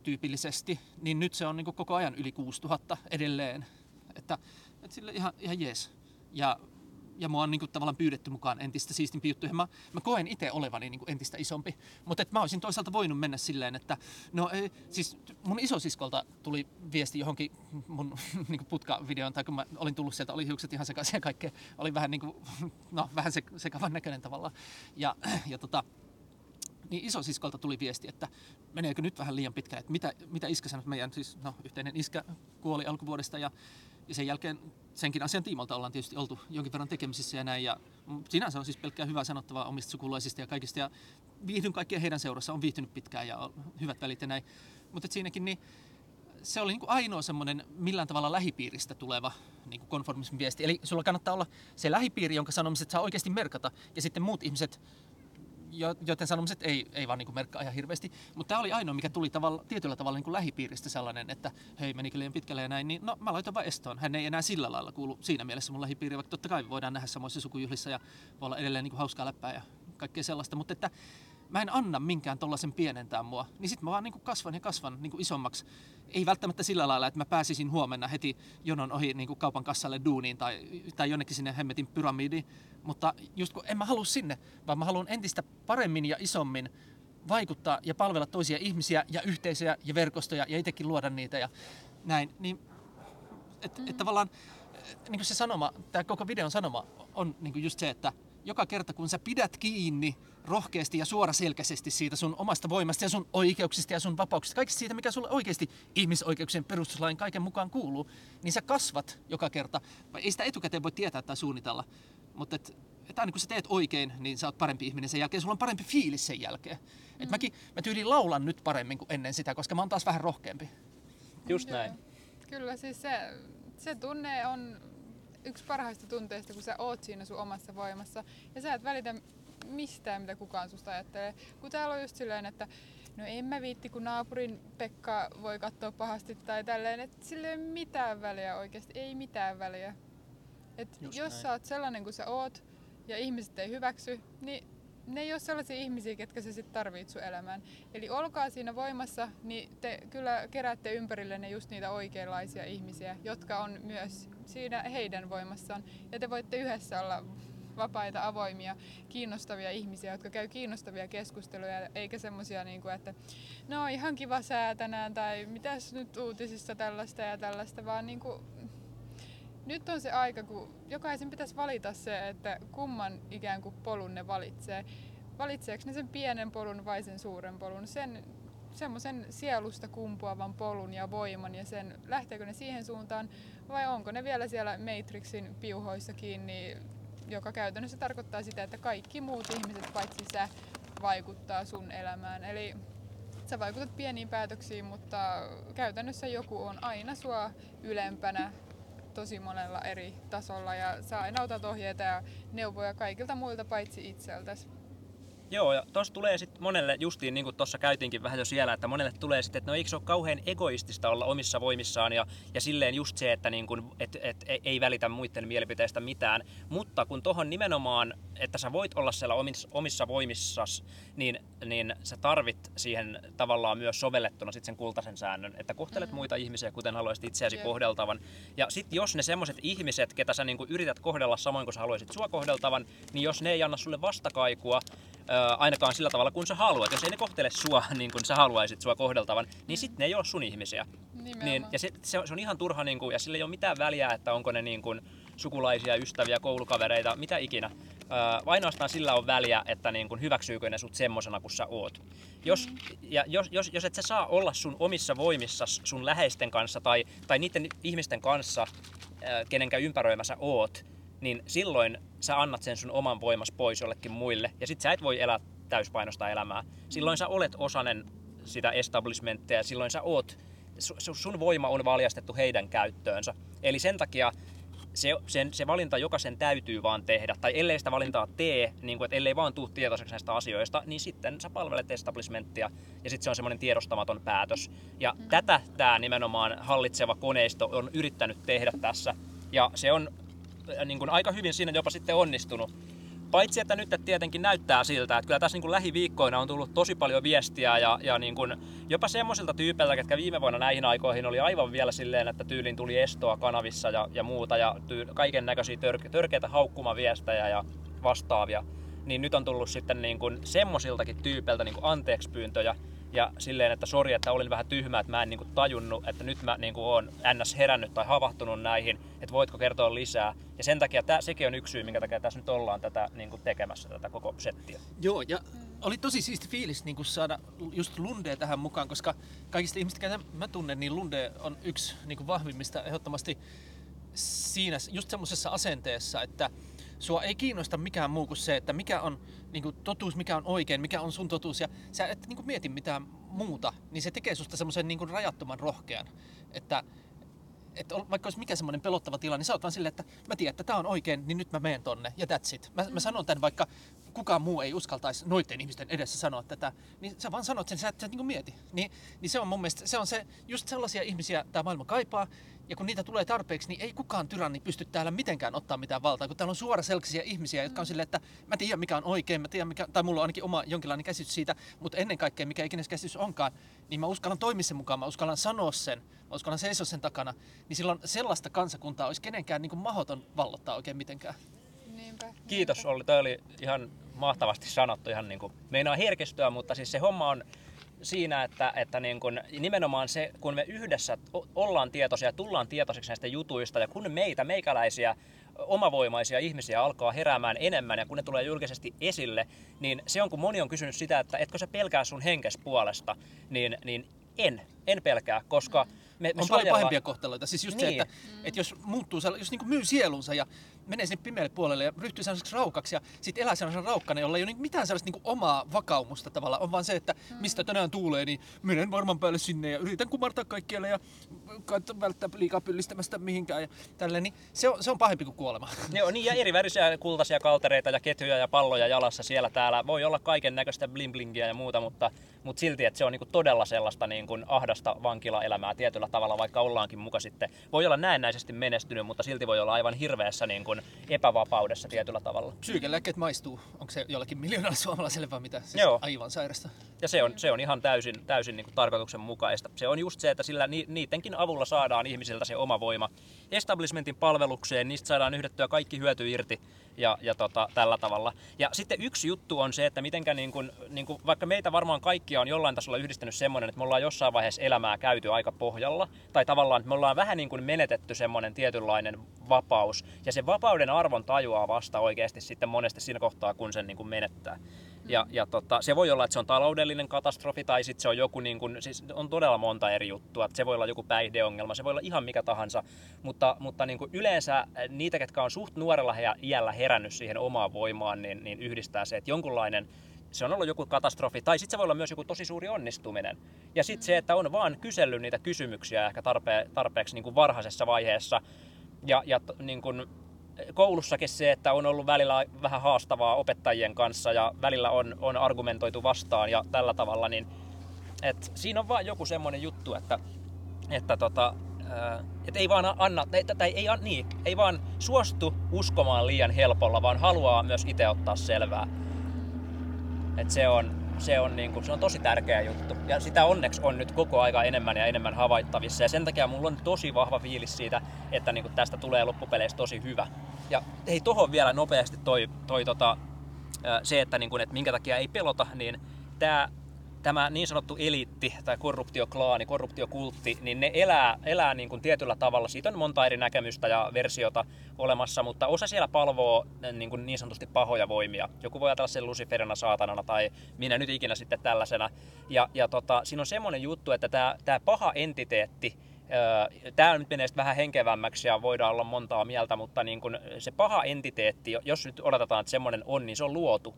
tyypillisesti, niin nyt se on niin koko ajan yli 6000 edelleen. Että, että sille ihan, ihan jees. Ja ja mua on niin kuin, tavallaan pyydetty mukaan entistä siistimpi juttuja. Mä, mä koen itse olevani niin kuin, entistä isompi, mutta mä olisin toisaalta voinut mennä silleen, että no ei, siis mun isosiskolta tuli viesti johonkin mun [LAUGHS] niin putkavideoon, tai kun mä olin tullut sieltä, oli hiukset ihan sekaisin ja kaikkea, oli vähän, niin kuin, [LAUGHS] no, vähän se, sekavan näköinen tavallaan. Ja, [CLEARS THROAT] ja tota, niin isosiskolta tuli viesti, että meneekö nyt vähän liian pitkälle, että mitä, mitä iskä sanoi, meidän siis, no, yhteinen iskä kuoli alkuvuodesta ja sen jälkeen senkin asian tiimolta ollaan tietysti oltu jonkin verran tekemisissä ja näin. Ja sinänsä on siis pelkkää hyvää sanottavaa omista sukulaisista ja kaikista. Ja viihdyn kaikkien heidän seurassa, on viihtynyt pitkään ja on hyvät välit ja näin. Mutta siinäkin niin se oli niin kuin ainoa semmoinen millään tavalla lähipiiristä tuleva niin kuin konformismin viesti. Eli sulla kannattaa olla se lähipiiri, jonka sanomiset saa oikeasti merkata, ja sitten muut ihmiset joten sanomiset ei, ei vaan niin merkkaa ihan hirveästi. Mutta tämä oli ainoa, mikä tuli tavalla, tietyllä tavalla niin kuin lähipiiristä sellainen, että hei, menikö liian pitkälle ja näin, niin no mä laitan vaan estoon. Hän ei enää sillä lailla kuulu siinä mielessä mun lähipiiri, vaikka totta kai voidaan nähdä samoissa sukujuhlissa ja voi olla edelleen niin kuin hauskaa läppää ja kaikkea sellaista, mutta että mä en anna minkään tollasen pienentää mua, niin sitten mä vaan niin kuin kasvan ja kasvan niin kuin isommaksi. Ei välttämättä sillä lailla, että mä pääsisin huomenna heti jonon ohi niin kuin kaupan kassalle duuniin tai, tai jonnekin sinne hemmetin pyramidiin, mutta just kun en mä halua sinne, vaan mä haluan entistä paremmin ja isommin vaikuttaa ja palvella toisia ihmisiä ja yhteisöjä ja verkostoja ja itsekin luoda niitä ja näin. Niin, et, mm. et tavallaan niin kuin se sanoma, tämä koko videon sanoma on niin kuin just se, että joka kerta kun sä pidät kiinni rohkeasti ja suoraselkäisesti siitä sun omasta voimasta ja sun oikeuksista ja sun vapauksista, kaikista siitä, mikä sulle oikeasti ihmisoikeuksien perustuslain kaiken mukaan kuuluu, niin sä kasvat joka kerta. Ei sitä etukäteen voi tietää tai suunnitella, mutta et, et aina kun sä teet oikein, niin sä oot parempi ihminen sen jälkeen, sulla on parempi fiilis sen jälkeen. Mm. Et mäkin, mä tyyliin laulan nyt paremmin kuin ennen sitä, koska mä oon taas vähän rohkeampi. Just näin. Kyllä siis se, se tunne on yksi parhaista tunteista, kun sä oot siinä sun omassa voimassa ja sä et välitä mistään, mitä kukaan susta ajattelee. Kun täällä on just silleen, että no en mä viitti, kun naapurin Pekka voi katsoa pahasti tai tälleen, että sillä ei ole mitään väliä oikeasti, ei mitään väliä. Et jos näin. sä oot sellainen kuin sä oot ja ihmiset ei hyväksy, niin ne ei ole sellaisia ihmisiä, ketkä sä sit tarvit sun elämään. Eli olkaa siinä voimassa, niin te kyllä keräätte ympärillenne just niitä oikeanlaisia ihmisiä, jotka on myös siinä heidän voimassaan. Ja te voitte yhdessä olla vapaita, avoimia, kiinnostavia ihmisiä, jotka käy kiinnostavia keskusteluja, eikä semmoisia, niin että no ihan kiva sää tänään tai mitäs nyt uutisissa tällaista ja tällaista, vaan niin kuin, nyt on se aika, kun jokaisen pitäisi valita se, että kumman ikään kuin polun ne valitsee. Valitseeko ne sen pienen polun vai sen suuren polun? Sen semmoisen sielusta kumpuavan polun ja voiman ja sen, lähteekö ne siihen suuntaan vai onko ne vielä siellä Matrixin piuhoissa kiinni, joka käytännössä tarkoittaa sitä, että kaikki muut ihmiset paitsi sä vaikuttaa sun elämään. Eli sä vaikutat pieniin päätöksiin, mutta käytännössä joku on aina sua ylempänä tosi monella eri tasolla ja sä aina otat ohjeita ja neuvoja kaikilta muilta paitsi itseltäsi. Joo, ja tuossa tulee sitten monelle, justiin niin kuin tuossa käytiinkin vähän jo siellä, että monelle tulee sitten, että no eikö se ole kauhean egoistista olla omissa voimissaan ja, ja silleen just se, että niin kuin, et, et, et, ei välitä muiden mielipiteistä mitään. Mutta kun tuohon nimenomaan, että sä voit olla siellä omissa, omissa voimissas, niin, niin sä tarvit siihen tavallaan myös sovellettuna sitten sen kultaisen säännön, että kohtelet mm. muita ihmisiä, kuten haluaisit itseäsi yeah. kohdeltavan. Ja sitten jos ne semmoiset ihmiset, ketä sä niin kuin yrität kohdella samoin kuin sä haluaisit sua kohdeltavan, niin jos ne ei anna sulle vastakaikua, ainakaan sillä tavalla kuin sä haluat. Jos ei ne kohtele sua [LAUGHS] niin kuin sä haluaisit sua kohdeltavan, niin sitten ne ei ole sun ihmisiä. Niin, ja se, se, on, se on ihan turha, niin kuin, ja sillä ei ole mitään väliä, että onko ne niin kuin, sukulaisia, ystäviä, koulukavereita, mitä ikinä. Ää, ainoastaan sillä on väliä, että niin kuin, hyväksyykö ne sut semmosena kuin sä oot. Jos, mm. ja jos, jos, jos et sä saa olla sun omissa voimissa sun läheisten kanssa tai, tai niiden ihmisten kanssa, kenenkä ympäröimässä oot, niin silloin sä annat sen sun oman voimas pois jollekin muille, ja sit sä et voi elää täyspainosta elämää. Silloin sä olet osanen sitä establishmenttia, ja silloin sä oot, sun voima on valjastettu heidän käyttöönsä. Eli sen takia se, sen, se valinta jokaisen täytyy vaan tehdä, tai ellei sitä valintaa tee, niin kuin, että ellei vaan tuu tietoiseksi näistä asioista, niin sitten sä palvelet establishmenttia, ja sitten se on semmoinen tiedostamaton päätös. Ja mm. tätä tämä nimenomaan hallitseva koneisto on yrittänyt tehdä tässä, ja se on niin kuin aika hyvin siinä jopa sitten onnistunut. Paitsi että nyt tietenkin näyttää siltä, että kyllä tässä niin kuin lähiviikkoina on tullut tosi paljon viestiä ja, ja niin kuin jopa semmoisilta tyypeiltä, jotka viime vuonna näihin aikoihin oli aivan vielä silleen, että tyylin tuli estoa kanavissa ja, ja muuta ja tyy- kaiken näköisiä tör- törkeitä haukkumaviestejä ja vastaavia. Niin nyt on tullut sitten niin kuin semmoisiltakin tyypeiltä niin kuin anteeksi pyyntöjä, ja silleen, että sori, että olin vähän tyhmä, että mä en niinku tajunnut, että nyt mä niinku oon ns. herännyt tai havahtunut näihin, että voitko kertoa lisää. Ja sen takia tää, sekin on yksi syy, minkä takia tässä nyt ollaan tätä niinku tekemässä, tätä koko settiä. Joo, ja oli tosi siisti fiilis niin saada just Lunde tähän mukaan, koska kaikista ihmistä, ketä mä tunnen, niin Lunde on yksi niin vahvimmista ehdottomasti siinä just semmoisessa asenteessa, että sua ei kiinnosta mikään muu kuin se, että mikä on niin kuin, totuus, mikä on oikein, mikä on sun totuus, ja sä et niin kuin, mieti mitään muuta, niin se tekee susta semmoisen niin rajattoman rohkean. Että, että vaikka olisi mikä semmoinen pelottava tila, niin sä oot vaan silleen, että mä tiedän, että tämä on oikein, niin nyt mä menen tonne, ja that's it. Mä, mä sanon tämän, vaikka kukaan muu ei uskaltaisi noiden ihmisten edessä sanoa tätä, niin sä vaan sanot sen, sä et, sä et niin mieti. Niin, niin se on mun mielestä, se on se, just sellaisia ihmisiä tämä maailma kaipaa, ja kun niitä tulee tarpeeksi, niin ei kukaan tyranni pysty täällä mitenkään ottaa mitään valtaa, kun täällä on suoraselkisiä ihmisiä, jotka on silleen, että mä tiedän mikä on oikein, mä tiedän mikä, tai mulla on ainakin oma jonkinlainen käsitys siitä, mutta ennen kaikkea mikä ikinä käsitys onkaan, niin mä uskallan toimia sen mukaan, mä uskallan sanoa sen, uskallan seisoa sen takana, niin silloin sellaista kansakuntaa olisi kenenkään niin kuin mahdoton vallottaa oikein mitenkään. Niinpä, niinpä. Kiitos Olli, toi oli ihan mahtavasti sanottu, ihan niin kuin meinaa herkistyä, mutta siis se homma on siinä, että, että niin kun, nimenomaan se, kun me yhdessä ollaan tietoisia ja tullaan tietoiseksi näistä jutuista ja kun meitä, meikäläisiä, omavoimaisia ihmisiä alkaa heräämään enemmän ja kun ne tulee julkisesti esille, niin se on kun moni on kysynyt sitä, että etkö sä pelkää sun henkes puolesta, niin, niin en, en pelkää, koska me, me on paljon pahempia kohteluita. Siis just niin. se, että, mm. että jos muuttuu, jos niin myy sielunsa ja menee sinne pimeälle puolelle ja ryhtyy sellaiseksi raukaksi ja sitten elää sellaisen raukkana, jolla ei ole mitään sellaista niin omaa vakaumusta tavallaan. On vaan se, että mm. mistä tänään tuulee, niin menen varman päälle sinne ja yritän kumartaa kaikkialle ja välttää liikaa pyllistämästä mihinkään ja tälleen. Niin se on, se on pahempi kuin kuolema. Joo, niin ja eri värisiä kultaisia kaltereita ja ketjuja ja palloja jalassa siellä täällä. Voi olla kaiken näköistä bling ja muuta, mutta, mutta silti, että se on niin kuin todella sellaista niin kuin ahdasta vankilaelämää tietyllä tavalla, vaikka ollaankin muka sitten. Voi olla näennäisesti menestynyt, mutta silti voi olla aivan hirveässä niin kuin epävapaudessa tietyllä tavalla. Psyykelääkkeet maistuu. Onko se jollakin miljoonalle suomalaiselle vai mitä? Siis Joo. aivan sairasta. Ja se on, se on ihan täysin, täysin niin kuin tarkoituksenmukaista. Se on just se, että sillä ni, niidenkin avulla saadaan ihmisiltä se oma voima establishmentin palvelukseen, niistä saadaan yhdettyä kaikki hyöty irti ja, ja tota, tällä tavalla. Ja sitten yksi juttu on se, että mitenkä niin kuin, niin kuin, vaikka meitä varmaan kaikkia on jollain tasolla yhdistänyt semmoinen, että me ollaan jossain vaiheessa elämää käyty aika pohjalla, tai tavallaan, että me ollaan vähän niin kuin menetetty semmoinen tietynlainen vapaus, ja se vapauden arvon tajuaa vasta oikeasti sitten monesti siinä kohtaa, kun sen niin kuin menettää. Ja, ja tota, se voi olla, että se on taloudellinen katastrofi tai sitten se on joku, niin kuin, siis on todella monta eri juttua. Se voi olla joku päihdeongelma, se voi olla ihan mikä tahansa. Mutta, mutta niin yleensä niitä, ketkä on suht nuorella iällä herännyt siihen omaan voimaan, niin, niin yhdistää se, että jonkunlainen se on ollut joku katastrofi, tai sitten se voi olla myös joku tosi suuri onnistuminen. Ja sitten se, että on vaan kysellyt niitä kysymyksiä ehkä tarpe- tarpeeksi niin kuin varhaisessa vaiheessa, ja, ja niin kuin, koulussakin se, että on ollut välillä vähän haastavaa opettajien kanssa ja välillä on, on argumentoitu vastaan ja tällä tavalla, niin et siinä on vaan joku semmoinen juttu, että, että tota, että ei vaan anna, tai ei, niin, ei vaan suostu uskomaan liian helpolla, vaan haluaa myös itse ottaa selvää. Et se on, se on, niin kuin, se on tosi tärkeä juttu. Ja sitä onneksi on nyt koko aika enemmän ja enemmän havaittavissa. Ja sen takia mulla on tosi vahva fiilis siitä, että niin kuin tästä tulee loppupeleistä tosi hyvä. Ja hei, tohon vielä nopeasti toi, toi tota, se, että, niin kuin, että minkä takia ei pelota, niin tämä tämä niin sanottu eliitti tai korruptioklaani, korruptiokultti, niin ne elää, elää niin kuin tietyllä tavalla. Siitä on monta eri näkemystä ja versiota olemassa, mutta osa siellä palvoo niin, kuin niin sanotusti pahoja voimia. Joku voi ajatella sen Luciferina saatanana tai minä nyt ikinä sitten tällaisena. Ja, ja tota, siinä on semmoinen juttu, että tämä, tämä paha entiteetti, Tämä nyt menee vähän henkevämmäksi ja voidaan olla montaa mieltä, mutta niin kun se paha entiteetti, jos nyt odotetaan, että semmoinen on, niin se on luotu.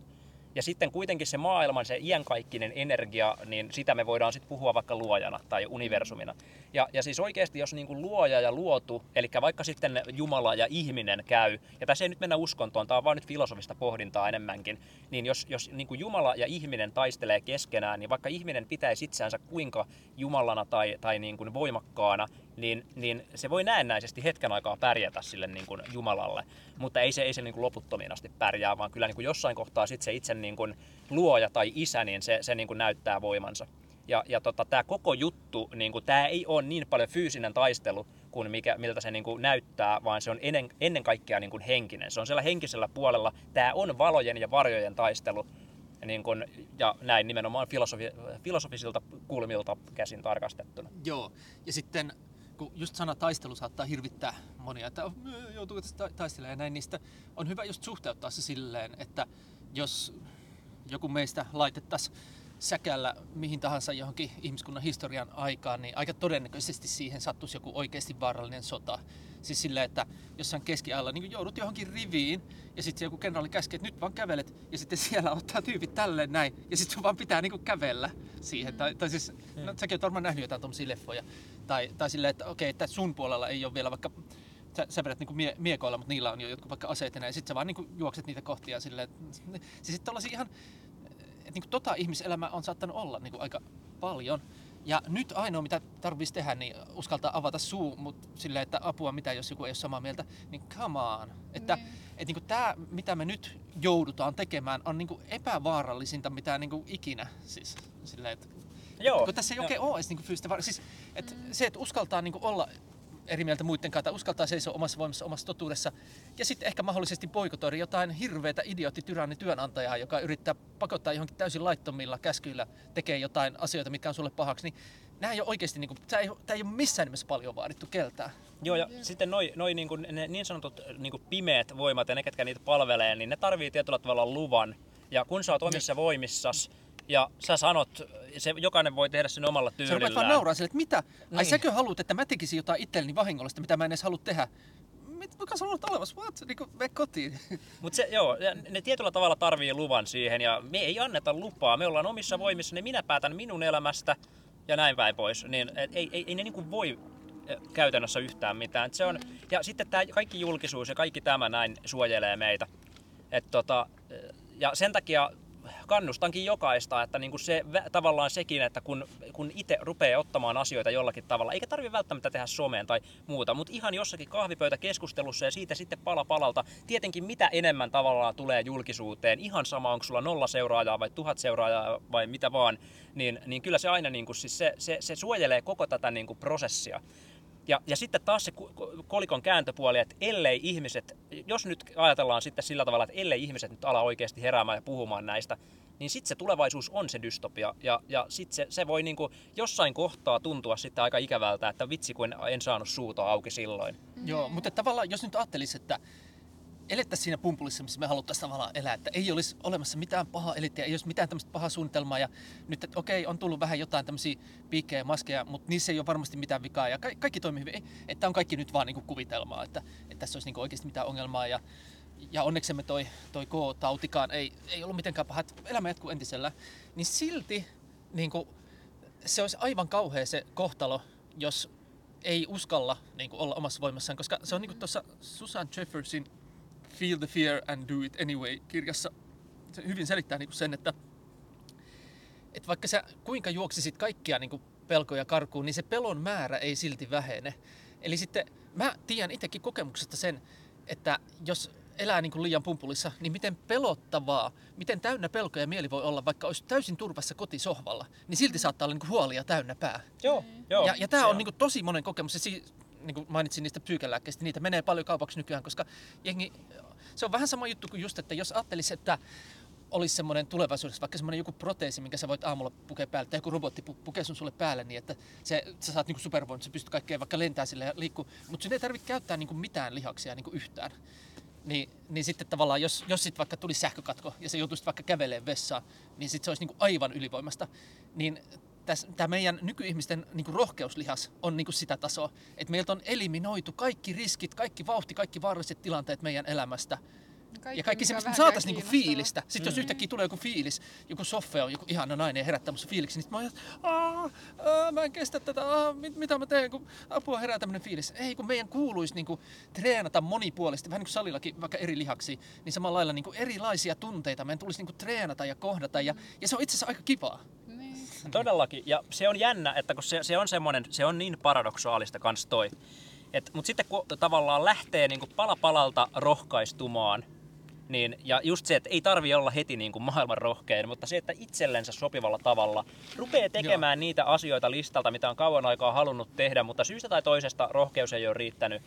Ja sitten kuitenkin se maailman, se iänkaikkinen energia, niin sitä me voidaan sitten puhua vaikka luojana tai universumina. Ja, ja siis oikeasti, jos niin kuin luoja ja luotu, eli vaikka sitten Jumala ja ihminen käy, ja tässä ei nyt mennä uskontoon, tämä on vaan nyt filosofista pohdintaa enemmänkin, niin jos, jos niin kuin Jumala ja ihminen taistelee keskenään, niin vaikka ihminen pitäisi itseänsä kuinka Jumalana tai, tai niin kuin voimakkaana, niin, niin se voi näennäisesti hetken aikaa pärjätä sille niin kuin Jumalalle, mutta ei se, ei se niin kuin loputtomiin asti pärjää, vaan kyllä niin kuin jossain kohtaa sitten se itse niin kuin luoja tai isä, niin se, se niin kuin näyttää voimansa. Ja, ja tota, tämä koko juttu, niin kuin, tämä ei ole niin paljon fyysinen taistelu kuin mikä, miltä se niin kuin, näyttää, vaan se on ennen, ennen kaikkea niin kuin, henkinen. Se on siellä henkisellä puolella. Tämä on valojen ja varjojen taistelu. Niin kun, ja näin nimenomaan filosofi, filosofisilta kulmilta käsin tarkastettuna. Joo, ja sitten kun just sana taistelu saattaa hirvittää monia, että joutuu taistelemaan ja näin, niistä on hyvä just suhteuttaa se silleen, että jos joku meistä laitettaisiin säkällä mihin tahansa johonkin ihmiskunnan historian aikaan, niin aika todennäköisesti siihen sattuisi joku oikeasti vaarallinen sota. Siis silleen, että jossain keskiajalla niin joudut johonkin riviin ja sitten joku kenraali käskee, että nyt vaan kävelet ja sitten siellä [LAUGHS] ottaa tyypit tälleen näin ja sitten sun vaan pitää niin kuin kävellä siihen. Tai, tai siis, no, mm. säkin oot varmaan nähnyt jotain tuommoisia leffoja. Tai, tai silleen, että okei, että sun puolella ei ole vielä vaikka sä, sä vedät niinku mie- miekoilla, mutta niillä on jo jotkut vaikka aseet ja sitten sä vaan niinku juokset niitä kohtia silleen, että siis sitten ihan että niin tota ihmiselämä on saattanut olla niin aika paljon. Ja nyt ainoa, mitä tarvitsisi tehdä, niin uskaltaa avata suu, mutta sillä, että apua mitä, jos joku ei ole samaa mieltä, niin come on. Että mm. et, niin tämä, mitä me nyt joudutaan tekemään, on niin epävaarallisinta, mitä niin ikinä. Siis, sillä, että, Joo. Kun tässä ei oikein ole edes niin fyysistä vaara. Siis, että mm. Se, että uskaltaa niin olla eri mieltä muiden kanssa, uskaltaa seisoa omassa voimassa, omassa totuudessa. Ja sitten ehkä mahdollisesti boikotoida jotain hirveätä idiootti työnantajaa, joka yrittää pakottaa johonkin täysin laittomilla käskyillä tekee jotain asioita, mitkä on sulle pahaksi. Niin nämä ei ole oikeasti, niin kuin, tämä, ei, tämä ei ole missään nimessä paljon vaadittu keltää. Joo, ja yeah. sitten noi, noi niin, kuin, ne niin sanotut niin kuin pimeät voimat ja ne, ketkä niitä palvelee, niin ne tarvii tietyllä tavalla luvan. Ja kun sä oot omissa niin. voimissas, ja sä sanot, se, jokainen voi tehdä sen omalla tyylillään. Sä vaan nauraa sille, että mitä? Niin. Ai säkö haluat, että mä tekisin jotain itselleni vahingollista, mitä mä en edes halua tehdä? Mitä sä olet olemassa? What? Niin kuin, me kotiin. [LAUGHS] Mutta se, joo, ne tietyllä tavalla tarvii luvan siihen ja me ei anneta lupaa. Me ollaan omissa voimissa, niin minä päätän minun elämästä ja näin päin pois. Niin, et, ei, ei, ei ne niin kuin voi käytännössä yhtään mitään. Et se on, ja sitten tämä kaikki julkisuus ja kaikki tämä näin suojelee meitä. Et tota, ja sen takia kannustankin jokaista, että niin kuin se tavallaan sekin, että kun, kun itse rupeaa ottamaan asioita jollakin tavalla, eikä tarvi välttämättä tehdä someen tai muuta, mutta ihan jossakin kahvipöytäkeskustelussa ja siitä sitten pala palalta, tietenkin mitä enemmän tavallaan tulee julkisuuteen, ihan sama onko sulla nolla seuraajaa vai tuhat seuraajaa vai mitä vaan, niin, niin kyllä se aina niin kuin, siis se, se, se suojelee koko tätä niin kuin prosessia. Ja, ja sitten taas se kolikon kääntöpuoli, että ellei ihmiset, jos nyt ajatellaan sitten sillä tavalla, että ellei ihmiset nyt ala oikeasti heräämään ja puhumaan näistä, niin sitten se tulevaisuus on se dystopia. Ja, ja sitten se, se voi niinku jossain kohtaa tuntua sitten aika ikävältä, että vitsi kun en saanut suuta auki silloin. Joo, mutta tavallaan jos nyt ajattelisi, että elettäisiin siinä pumpulissa, missä me haluttaisiin tavallaan elää, että ei olisi olemassa mitään pahaa elittiä, ei olisi mitään tämmöistä pahaa suunnitelmaa ja nyt, että okei, on tullut vähän jotain tämmöisiä piikkejä ja maskeja, mutta niissä ei ole varmasti mitään vikaa ja ka- kaikki toimii hyvin, että on kaikki nyt vaan niin kuin kuvitelmaa, että, että tässä olisi niin kuin oikeasti mitään ongelmaa ja ja onneksemme toi, toi K-tautikaan ei, ei ollut mitenkään paha, että elämä jatkuu entisellä, niin silti niin kuin, se olisi aivan kauhea se kohtalo, jos ei uskalla niin kuin, olla omassa voimassaan, koska se on niin kuin tuossa Susan Jeffersin Feel the Fear and Do It Anyway kirjassa se hyvin selittää niin kuin sen, että, että vaikka sä kuinka juoksisit kaikkia niin kuin pelkoja karkuun, niin se pelon määrä ei silti vähene. Eli sitten mä tiedän itsekin kokemuksesta sen, että jos elää niin kuin liian pumpulissa, niin miten pelottavaa, miten täynnä pelkoja mieli voi olla, vaikka olisi täysin turvassa kotisohvalla, niin silti saattaa olla niin kuin huolia täynnä pää. Joo, joo. Ja, ja tämä on niin kuin tosi monen kokemus. Ja si, niin kuin mainitsin niistä psyykelääkkeistä, niitä menee paljon kaupaksi nykyään, koska jengi, se on vähän sama juttu kuin just, että jos ajattelisi, että olisi semmoinen tulevaisuudessa, vaikka semmoinen joku proteesi, minkä sä voit aamulla pukea päälle, tai joku robotti pukee sun sulle päälle niin, että se, sä saat niinku supervoimat, sä pystyt kaikkeen vaikka lentää sille ja liikkuu, mutta sun ei tarvitse käyttää niinku mitään lihaksia niinku yhtään. Niin, niin sitten tavallaan, jos, jos sit vaikka tuli sähkökatko ja se joutuisi vaikka kävelemään vessaan, niin sitten se olisi niinku aivan ylivoimasta. Niin tämä meidän nykyihmisten niinku rohkeuslihas on niinku sitä tasoa, että meiltä on eliminoitu kaikki riskit, kaikki vauhti, kaikki vaaralliset tilanteet meidän elämästä kaikki, ja kaikki semmoista, että saataisiin niinku fiilistä. Sitten mm. jos yhtäkkiä tulee joku fiilis, joku Soffe on joku ihana nainen ja herättää musta fiiliksi, niin mä oon, että mä en kestä tätä, aah, mit, mitä mä teen, kun apua herää tämmöinen fiilis. Ei, kun meidän kuuluisi niinku treenata monipuolisesti, vähän niin kuin salillakin vaikka eri lihaksi, niin samalla lailla niinku erilaisia tunteita meidän tulisi niinku treenata ja kohdata, ja, ja se on itse asiassa aika kivaa. Todellakin, ja se on jännä, että kun se, se on semmoinen, se on niin paradoksaalista kans toi. Mutta sitten kun tavallaan lähtee niinku pala palalta rohkaistumaan, niin, ja just se, että ei tarvi olla heti niin kuin maailman rohkein, mutta se, että itsellensä sopivalla tavalla rupeaa tekemään Joo. niitä asioita listalta, mitä on kauan aikaa halunnut tehdä, mutta syystä tai toisesta rohkeus ei ole riittänyt,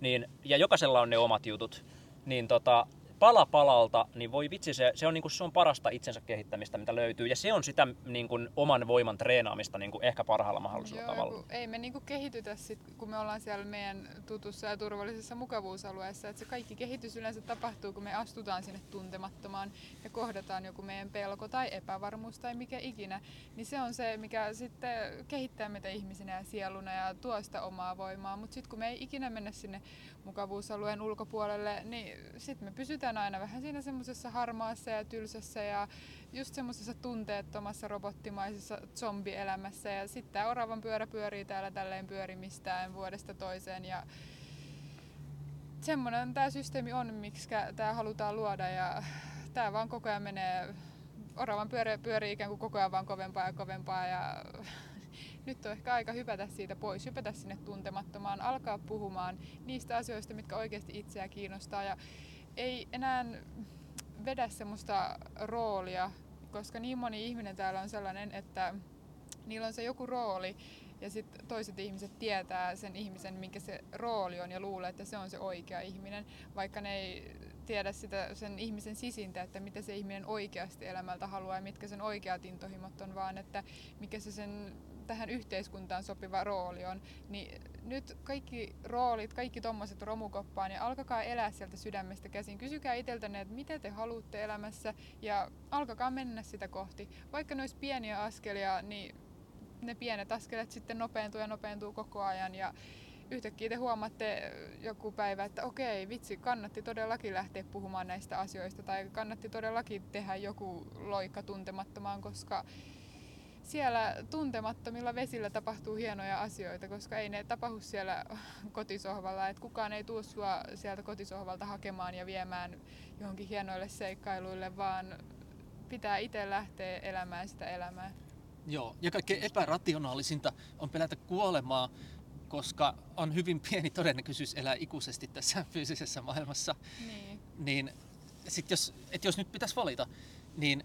niin, ja jokaisella on ne omat jutut, niin tota, pala palalta, niin voi vitsi, se, se, on, niin kuin, se on parasta itsensä kehittämistä, mitä löytyy. Ja se on sitä niin kuin, oman voiman treenaamista niin kuin, ehkä parhaalla mahdollisella Joo, tavalla. Ei me niin kuin, kehitytä sit, kun me ollaan siellä meidän tutussa ja turvallisessa mukavuusalueessa. Että se kaikki kehitys yleensä tapahtuu, kun me astutaan sinne tuntemattomaan ja kohdataan joku meidän pelko tai epävarmuus tai mikä ikinä. Niin se on se, mikä sitten kehittää meitä ihmisinä ja sieluna ja tuo sitä omaa voimaa. Mutta sitten kun me ei ikinä mennä sinne mukavuusalueen ulkopuolelle, niin sitten me pysytään aina vähän siinä semmoisessa harmaassa ja tylsässä ja just semmoisessa tunteettomassa robottimaisessa zombielämässä. Ja sitten tämä oravan pyörä pyörii täällä tälleen pyörimistään vuodesta toiseen ja semmoinen tämä systeemi on, miksi tämä halutaan luoda ja tämä vaan koko ajan menee, oravan pyörä pyörii ikään kuin koko ajan vaan kovempaa ja kovempaa ja nyt on ehkä aika hypätä siitä pois, hypätä sinne tuntemattomaan, alkaa puhumaan niistä asioista, mitkä oikeasti itseä kiinnostaa. Ja ei enää vedä semmoista roolia, koska niin moni ihminen täällä on sellainen, että niillä on se joku rooli ja sitten toiset ihmiset tietää sen ihmisen, minkä se rooli on ja luulee, että se on se oikea ihminen, vaikka ne ei tiedä sitä sen ihmisen sisintä, että mitä se ihminen oikeasti elämältä haluaa ja mitkä sen oikeat intohimot on, vaan että mikä se sen tähän yhteiskuntaan sopiva rooli on, niin nyt kaikki roolit, kaikki tommoset romukoppaan ja alkakaa elää sieltä sydämestä käsin. Kysykää itseltänne, että mitä te haluatte elämässä ja alkakaa mennä sitä kohti. Vaikka ne pieniä askelia, niin ne pienet askeleet sitten nopeentuu ja nopeentuu koko ajan ja yhtäkkiä te huomaatte joku päivä, että okei, vitsi, kannatti todellakin lähteä puhumaan näistä asioista tai kannatti todellakin tehdä joku loikka tuntemattomaan, koska siellä tuntemattomilla vesillä tapahtuu hienoja asioita, koska ei ne tapahdu siellä kotisohvalla. Et kukaan ei tuu sua sieltä kotisohvalta hakemaan ja viemään johonkin hienoille seikkailuille, vaan pitää itse lähteä elämään sitä elämää. Joo, ja kaikkein epärationaalisinta on pelätä kuolemaa, koska on hyvin pieni todennäköisyys elää ikuisesti tässä fyysisessä maailmassa. Niin. niin sit jos, et jos nyt pitäisi valita, niin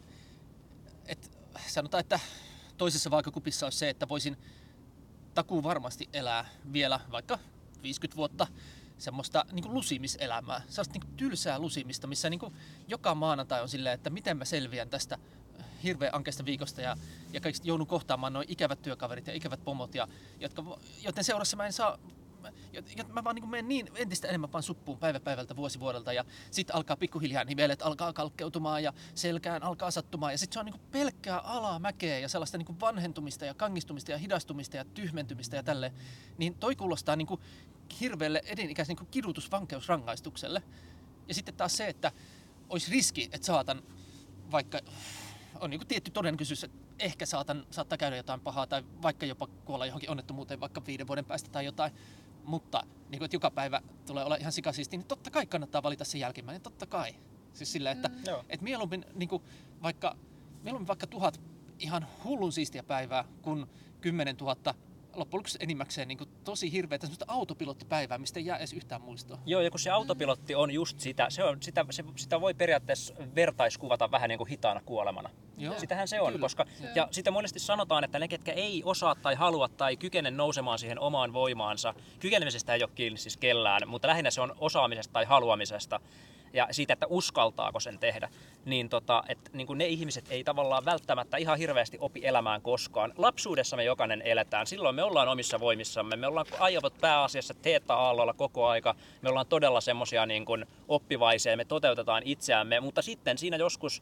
et sanotaan, että toisessa vaakakupissa olisi se, että voisin takuu varmasti elää vielä vaikka 50 vuotta semmoista niin lusimiselämää, sellaista niin tylsää lusimista, missä niin joka maanantai on silleen, että miten mä selviän tästä hirveän ankeasta viikosta ja, ja kaikista joudun kohtaamaan noin ikävät työkaverit ja ikävät pomot, ja, jotka, joten seurassa mä en saa mä vaan niin menen niin entistä enemmän vaan suppuun päivä päivältä, vuosi vuodelta ja sitten alkaa pikkuhiljaa nivelet alkaa kalkkeutumaan ja selkään alkaa sattumaan ja sitten se on niin pelkkää alamäkeä ja sellaista niin vanhentumista ja kangistumista ja hidastumista ja tyhmentymistä ja tälle, niin toi kuulostaa niin hirveälle edinikäisen niin kidutusvankeusrangaistukselle. Ja sitten taas se, että olisi riski, että saatan vaikka on niin tietty todennäköisyys, että ehkä saatan, saattaa käydä jotain pahaa tai vaikka jopa kuolla johonkin onnettomuuteen vaikka viiden vuoden päästä tai jotain, mutta niin kuin, että joka päivä tulee olla ihan sikasiisti, niin totta kai kannattaa valita se jälkimmäinen, totta kai. Siis sillä, että mm. et mieluummin, niin kuin, vaikka, mieluummin vaikka tuhat ihan hullun siistiä päivää, kun 10 000 loppujen lopuksi enimmäkseen niin tosi hirveätä semmoista autopilottipäivää, mistä ei jää edes yhtään muistoa. Joo, ja kun se autopilotti on just sitä, se on, sitä, se, sitä voi periaatteessa vertaiskuvata vähän niin kuin hitaana kuolemana. Joo, Sitähän se on, kyllä. koska ja sitä monesti sanotaan, että ne, ketkä ei osaa tai halua tai kykene nousemaan siihen omaan voimaansa, kykenemisestä ei ole kiinni siis kellään, mutta lähinnä se on osaamisesta tai haluamisesta, ja siitä, että uskaltaako sen tehdä, niin, tota, että niin ne ihmiset ei tavallaan välttämättä ihan hirveästi opi elämään koskaan. Lapsuudessa me jokainen eletään, silloin me ollaan omissa voimissamme, me ollaan aivot pääasiassa teetta-aallolla koko aika, me ollaan todella semmoisia niin oppivaisia, me toteutetaan itseämme, mutta sitten siinä joskus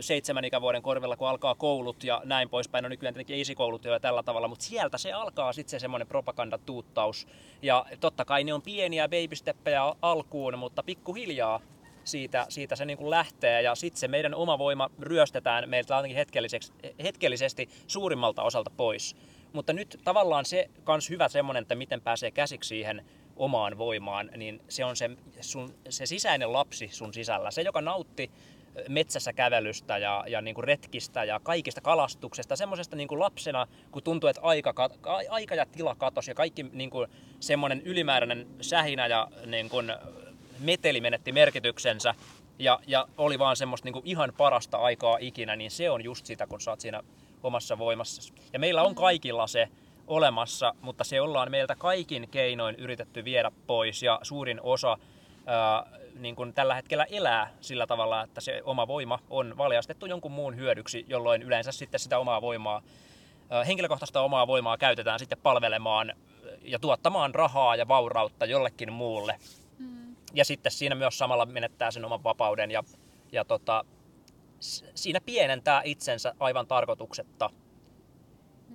seitsemän ikävuoden korvilla, kun alkaa koulut ja näin poispäin. No nykyään tietenkin esikoulut jo tällä tavalla, mutta sieltä se alkaa sitten se semmoinen propagandatuuttaus. Ja totta kai ne on pieniä babysteppejä alkuun, mutta pikkuhiljaa siitä, siitä se niin kuin lähtee ja sitten se meidän oma voima ryöstetään meiltä ainakin hetkellisesti suurimmalta osalta pois. Mutta nyt tavallaan se kans hyvä semmoinen, että miten pääsee käsiksi siihen omaan voimaan, niin se on se, sun, se sisäinen lapsi sun sisällä. Se, joka nautti metsässä kävelystä ja, ja niin kuin retkistä ja kaikista kalastuksesta. Semmoisesta niin kuin lapsena, kun tuntuu, että aika, aika ja tila katosi ja kaikki niin kuin semmoinen ylimääräinen sähinä ja niin kuin meteli menetti merkityksensä ja, ja oli vaan semmoista niin kuin ihan parasta aikaa ikinä, niin se on just sitä, kun sä oot siinä omassa voimassa. Ja meillä on kaikilla se olemassa, mutta se ollaan meiltä kaikin keinoin yritetty viedä pois ja suurin osa ää, niin kuin tällä hetkellä elää sillä tavalla, että se oma voima on valjastettu jonkun muun hyödyksi, jolloin yleensä sitten sitä omaa voimaa, henkilökohtaista omaa voimaa käytetään sitten palvelemaan ja tuottamaan rahaa ja vaurautta jollekin muulle. Mm. Ja sitten siinä myös samalla menettää sen oman vapauden ja, ja tota, siinä pienentää itsensä aivan tarkoituksetta.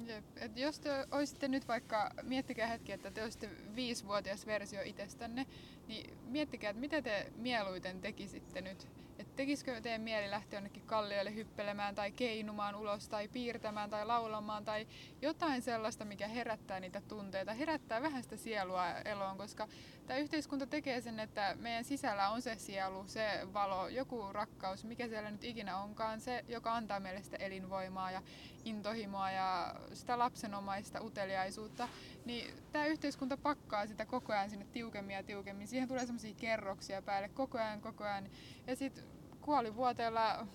Jep. Et jos te olisitte nyt vaikka, miettikää hetki, että te olisitte viisivuotias versio itsestänne, niin miettikää, että mitä te mieluiten tekisitte nyt. Että tekisikö teidän mieli lähteä jonnekin kallioille hyppelemään tai keinumaan ulos tai piirtämään tai laulamaan tai jotain sellaista, mikä herättää niitä tunteita, herättää vähän sitä sielua eloon, koska tämä yhteiskunta tekee sen, että meidän sisällä on se sielu, se valo, joku rakkaus, mikä siellä nyt ikinä onkaan, se, joka antaa meille sitä elinvoimaa ja intohimoa ja sitä lapsenomaista uteliaisuutta, niin tämä yhteiskunta pakkaa sitä koko ajan sinne tiukemmin ja tiukemmin. Siihen tulee semmoisia kerroksia päälle koko ajan, koko ajan. Ja sitten kuolivuoteella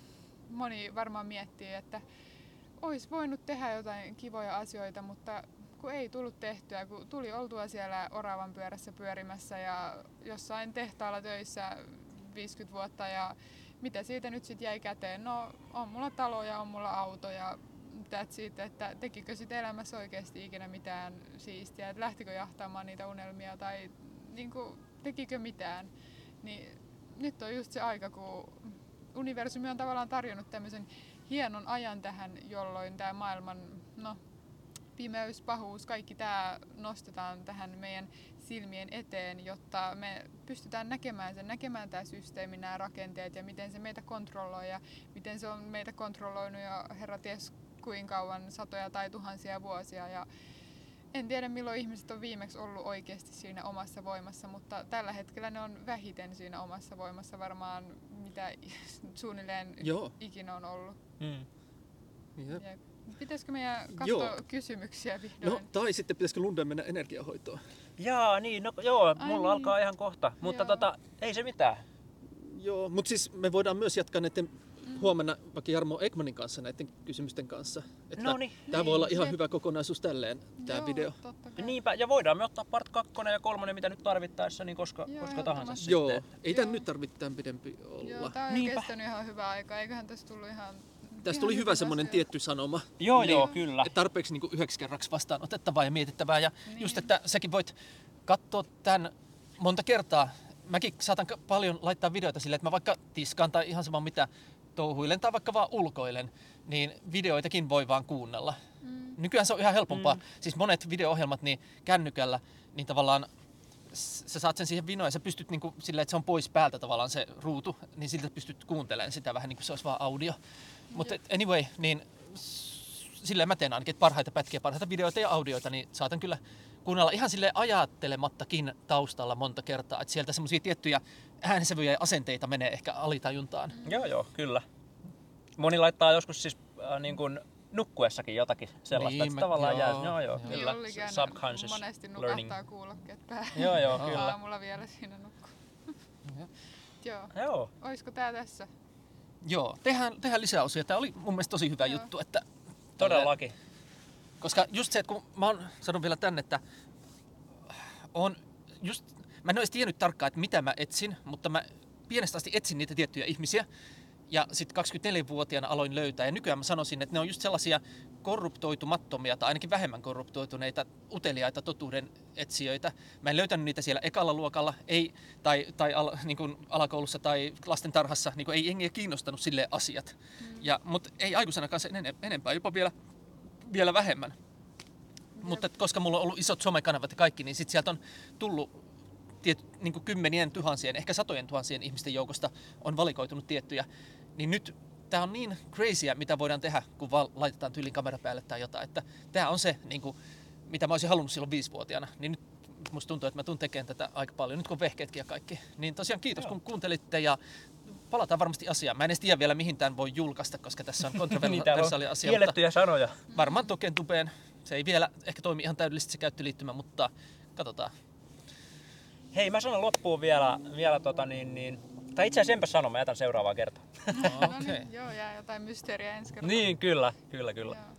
moni varmaan miettii, että olisi voinut tehdä jotain kivoja asioita, mutta kun ei tullut tehtyä, kun tuli oltua siellä oravan pyörässä pyörimässä ja jossain tehtaalla töissä 50 vuotta ja mitä siitä nyt sitten jäi käteen? No on mulla talo ja on mulla auto ja that's it, että tekikö sitten elämässä oikeasti ikinä mitään siistiä, että lähtikö jahtaamaan niitä unelmia tai niin kuin, tekikö mitään. Niin nyt on just se aika, kun universumi on tavallaan tarjonnut tämmöisen hienon ajan tähän, jolloin tämä maailman no, pimeys, pahuus, kaikki tämä nostetaan tähän meidän silmien eteen, jotta me pystytään näkemään sen, näkemään tämä systeemi, nämä rakenteet ja miten se meitä kontrolloi ja miten se on meitä kontrolloinut jo herra ties kuinka kauan, satoja tai tuhansia vuosia. Ja en tiedä milloin ihmiset on viimeksi ollut oikeasti siinä omassa voimassa, mutta tällä hetkellä ne on vähiten siinä omassa voimassa varmaan mitä [LAUGHS] suunnilleen Joo. ikinä on ollut. Mm. Yep. Pitäisikö meidän katsoa joo. kysymyksiä vihdoin? No, tai sitten pitäisikö Lunden mennä energiahoitoon? Jaa, niin, no joo, mulla Ai alkaa niin. ihan kohta, mutta tota, ei se mitään. Joo, mutta siis me voidaan myös jatkaa näiden huomenna vaikka Jarmo Ekmanin kanssa näiden kysymysten kanssa. Että no niin, tämä niin, voi olla ihan se... hyvä kokonaisuus tälleen, tämä Joo, video. Niinpä, ja voidaan me ottaa part 2 ja 3, mitä nyt tarvittaessa, niin koska, Joo, koska tahansa Joo, sitten. ei tämä nyt tarvitse tämän pidempi olla. Joo, tämä on Niinpä. kestänyt ihan hyvä aika, eiköhän tässä tullut ihan Tästä tuli hyvä semmoinen tietty sanoma. Joo, niin, joo, kyllä. Tarpeeksi niin yhdeksi kerraksi vastaanotettavaa ja mietittävää. Ja niin. just, että säkin voit katsoa tämän monta kertaa. Mäkin saatan paljon laittaa videoita sille, että mä vaikka tiskaan tai ihan sama mitä touhuilen tai vaikka vaan ulkoilen, niin videoitakin voi vaan kuunnella. Mm. Nykyään se on ihan helpompaa. Mm. Siis monet video-ohjelmat niin kännykällä, niin tavallaan sä saat sen siihen vinoon ja sä pystyt niin kuin, sillä, että se on pois päältä tavallaan se ruutu, niin siltä pystyt kuuntelemaan sitä vähän niin kuin se olisi vaan audio. Mutta anyway, niin sillä mä teen ainakin, että parhaita pätkiä, parhaita videoita ja audioita, niin saatan kyllä kuunnella ihan sille ajattelemattakin taustalla monta kertaa, että sieltä semmoisia tiettyjä äänensävyjä ja asenteita menee ehkä alitajuntaan. Joo, joo, kyllä. Moni laittaa joskus siis äh, niin kuin nukkuessakin jotakin sellaista, Niin, että tavallaan joo, jää, joo, joo, joo. kyllä, aina subconscious monesti learning. nukahtaa kuulokkeet päähän. Joo, joo, kyllä. Aamulla vielä siinä nukkuu. Joo. [LAUGHS] Joo. Joo, Oisko tää tässä? Joo, tehdään, tehdään lisää osia. Tämä oli mun mielestä tosi hyvä Joo. juttu, että todellakin. Koska just se, että kun mä oon sanonut vielä tänne, että on just, mä en ole tiennyt tarkkaan, että mitä mä etsin, mutta mä pienestä asti etsin niitä tiettyjä ihmisiä. Ja sitten 24-vuotiaana aloin löytää. Ja nykyään mä sanoisin, että ne on just sellaisia korruptoitumattomia tai ainakin vähemmän korruptoituneita, uteliaita totuuden etsijöitä. Mä en löytänyt niitä siellä ekalla luokalla, ei, tai, tai al, [LAUGHS] niin kuin alakoulussa tai lastentarhassa. Niin kuin ei jengiä kiinnostanut sille asiat. Ja, mutta ei aikuisenakaan sen ene- enempää, jopa vielä, vielä vähemmän. Mutta koska mulla on ollut isot somekanavat ja kaikki, niin sit sieltä on tullut tiet, niin kuin kymmenien tuhansien, ehkä satojen tuhansien ihmisten joukosta on valikoitunut tiettyjä. Niin nyt tämä on niin crazyä, mitä voidaan tehdä, kun laitetaan tyylin kamera päälle tai jotain. Että tämä on se, niin kuin, mitä mä olisin halunnut silloin viisivuotiaana. Niin nyt musta tuntuu, että mä tuun tekemään tätä aika paljon, nyt kun on vehkeetkin ja kaikki. Niin tosiaan kiitos, Joo. kun kuuntelitte ja palataan varmasti asiaan. Mä en edes tiedä vielä, mihin tämän voi julkaista, koska tässä on [LAUGHS] Niitä on kontroversiaalia asia. kiellettyjä sanoja. varmaan Token tubeen. Se ei vielä ehkä toimi ihan täydellisesti se käyttöliittymä, mutta katsotaan. Hei, mä sanon loppuun vielä, vielä tota niin, niin, tai itse asiassa enpä sano, mä jätän seuraavaan kertaan. No Okei. niin, [LAUGHS] joo, jää jotain mysteeriä ensi kerralla. Niin, kyllä, kyllä, kyllä. Joo.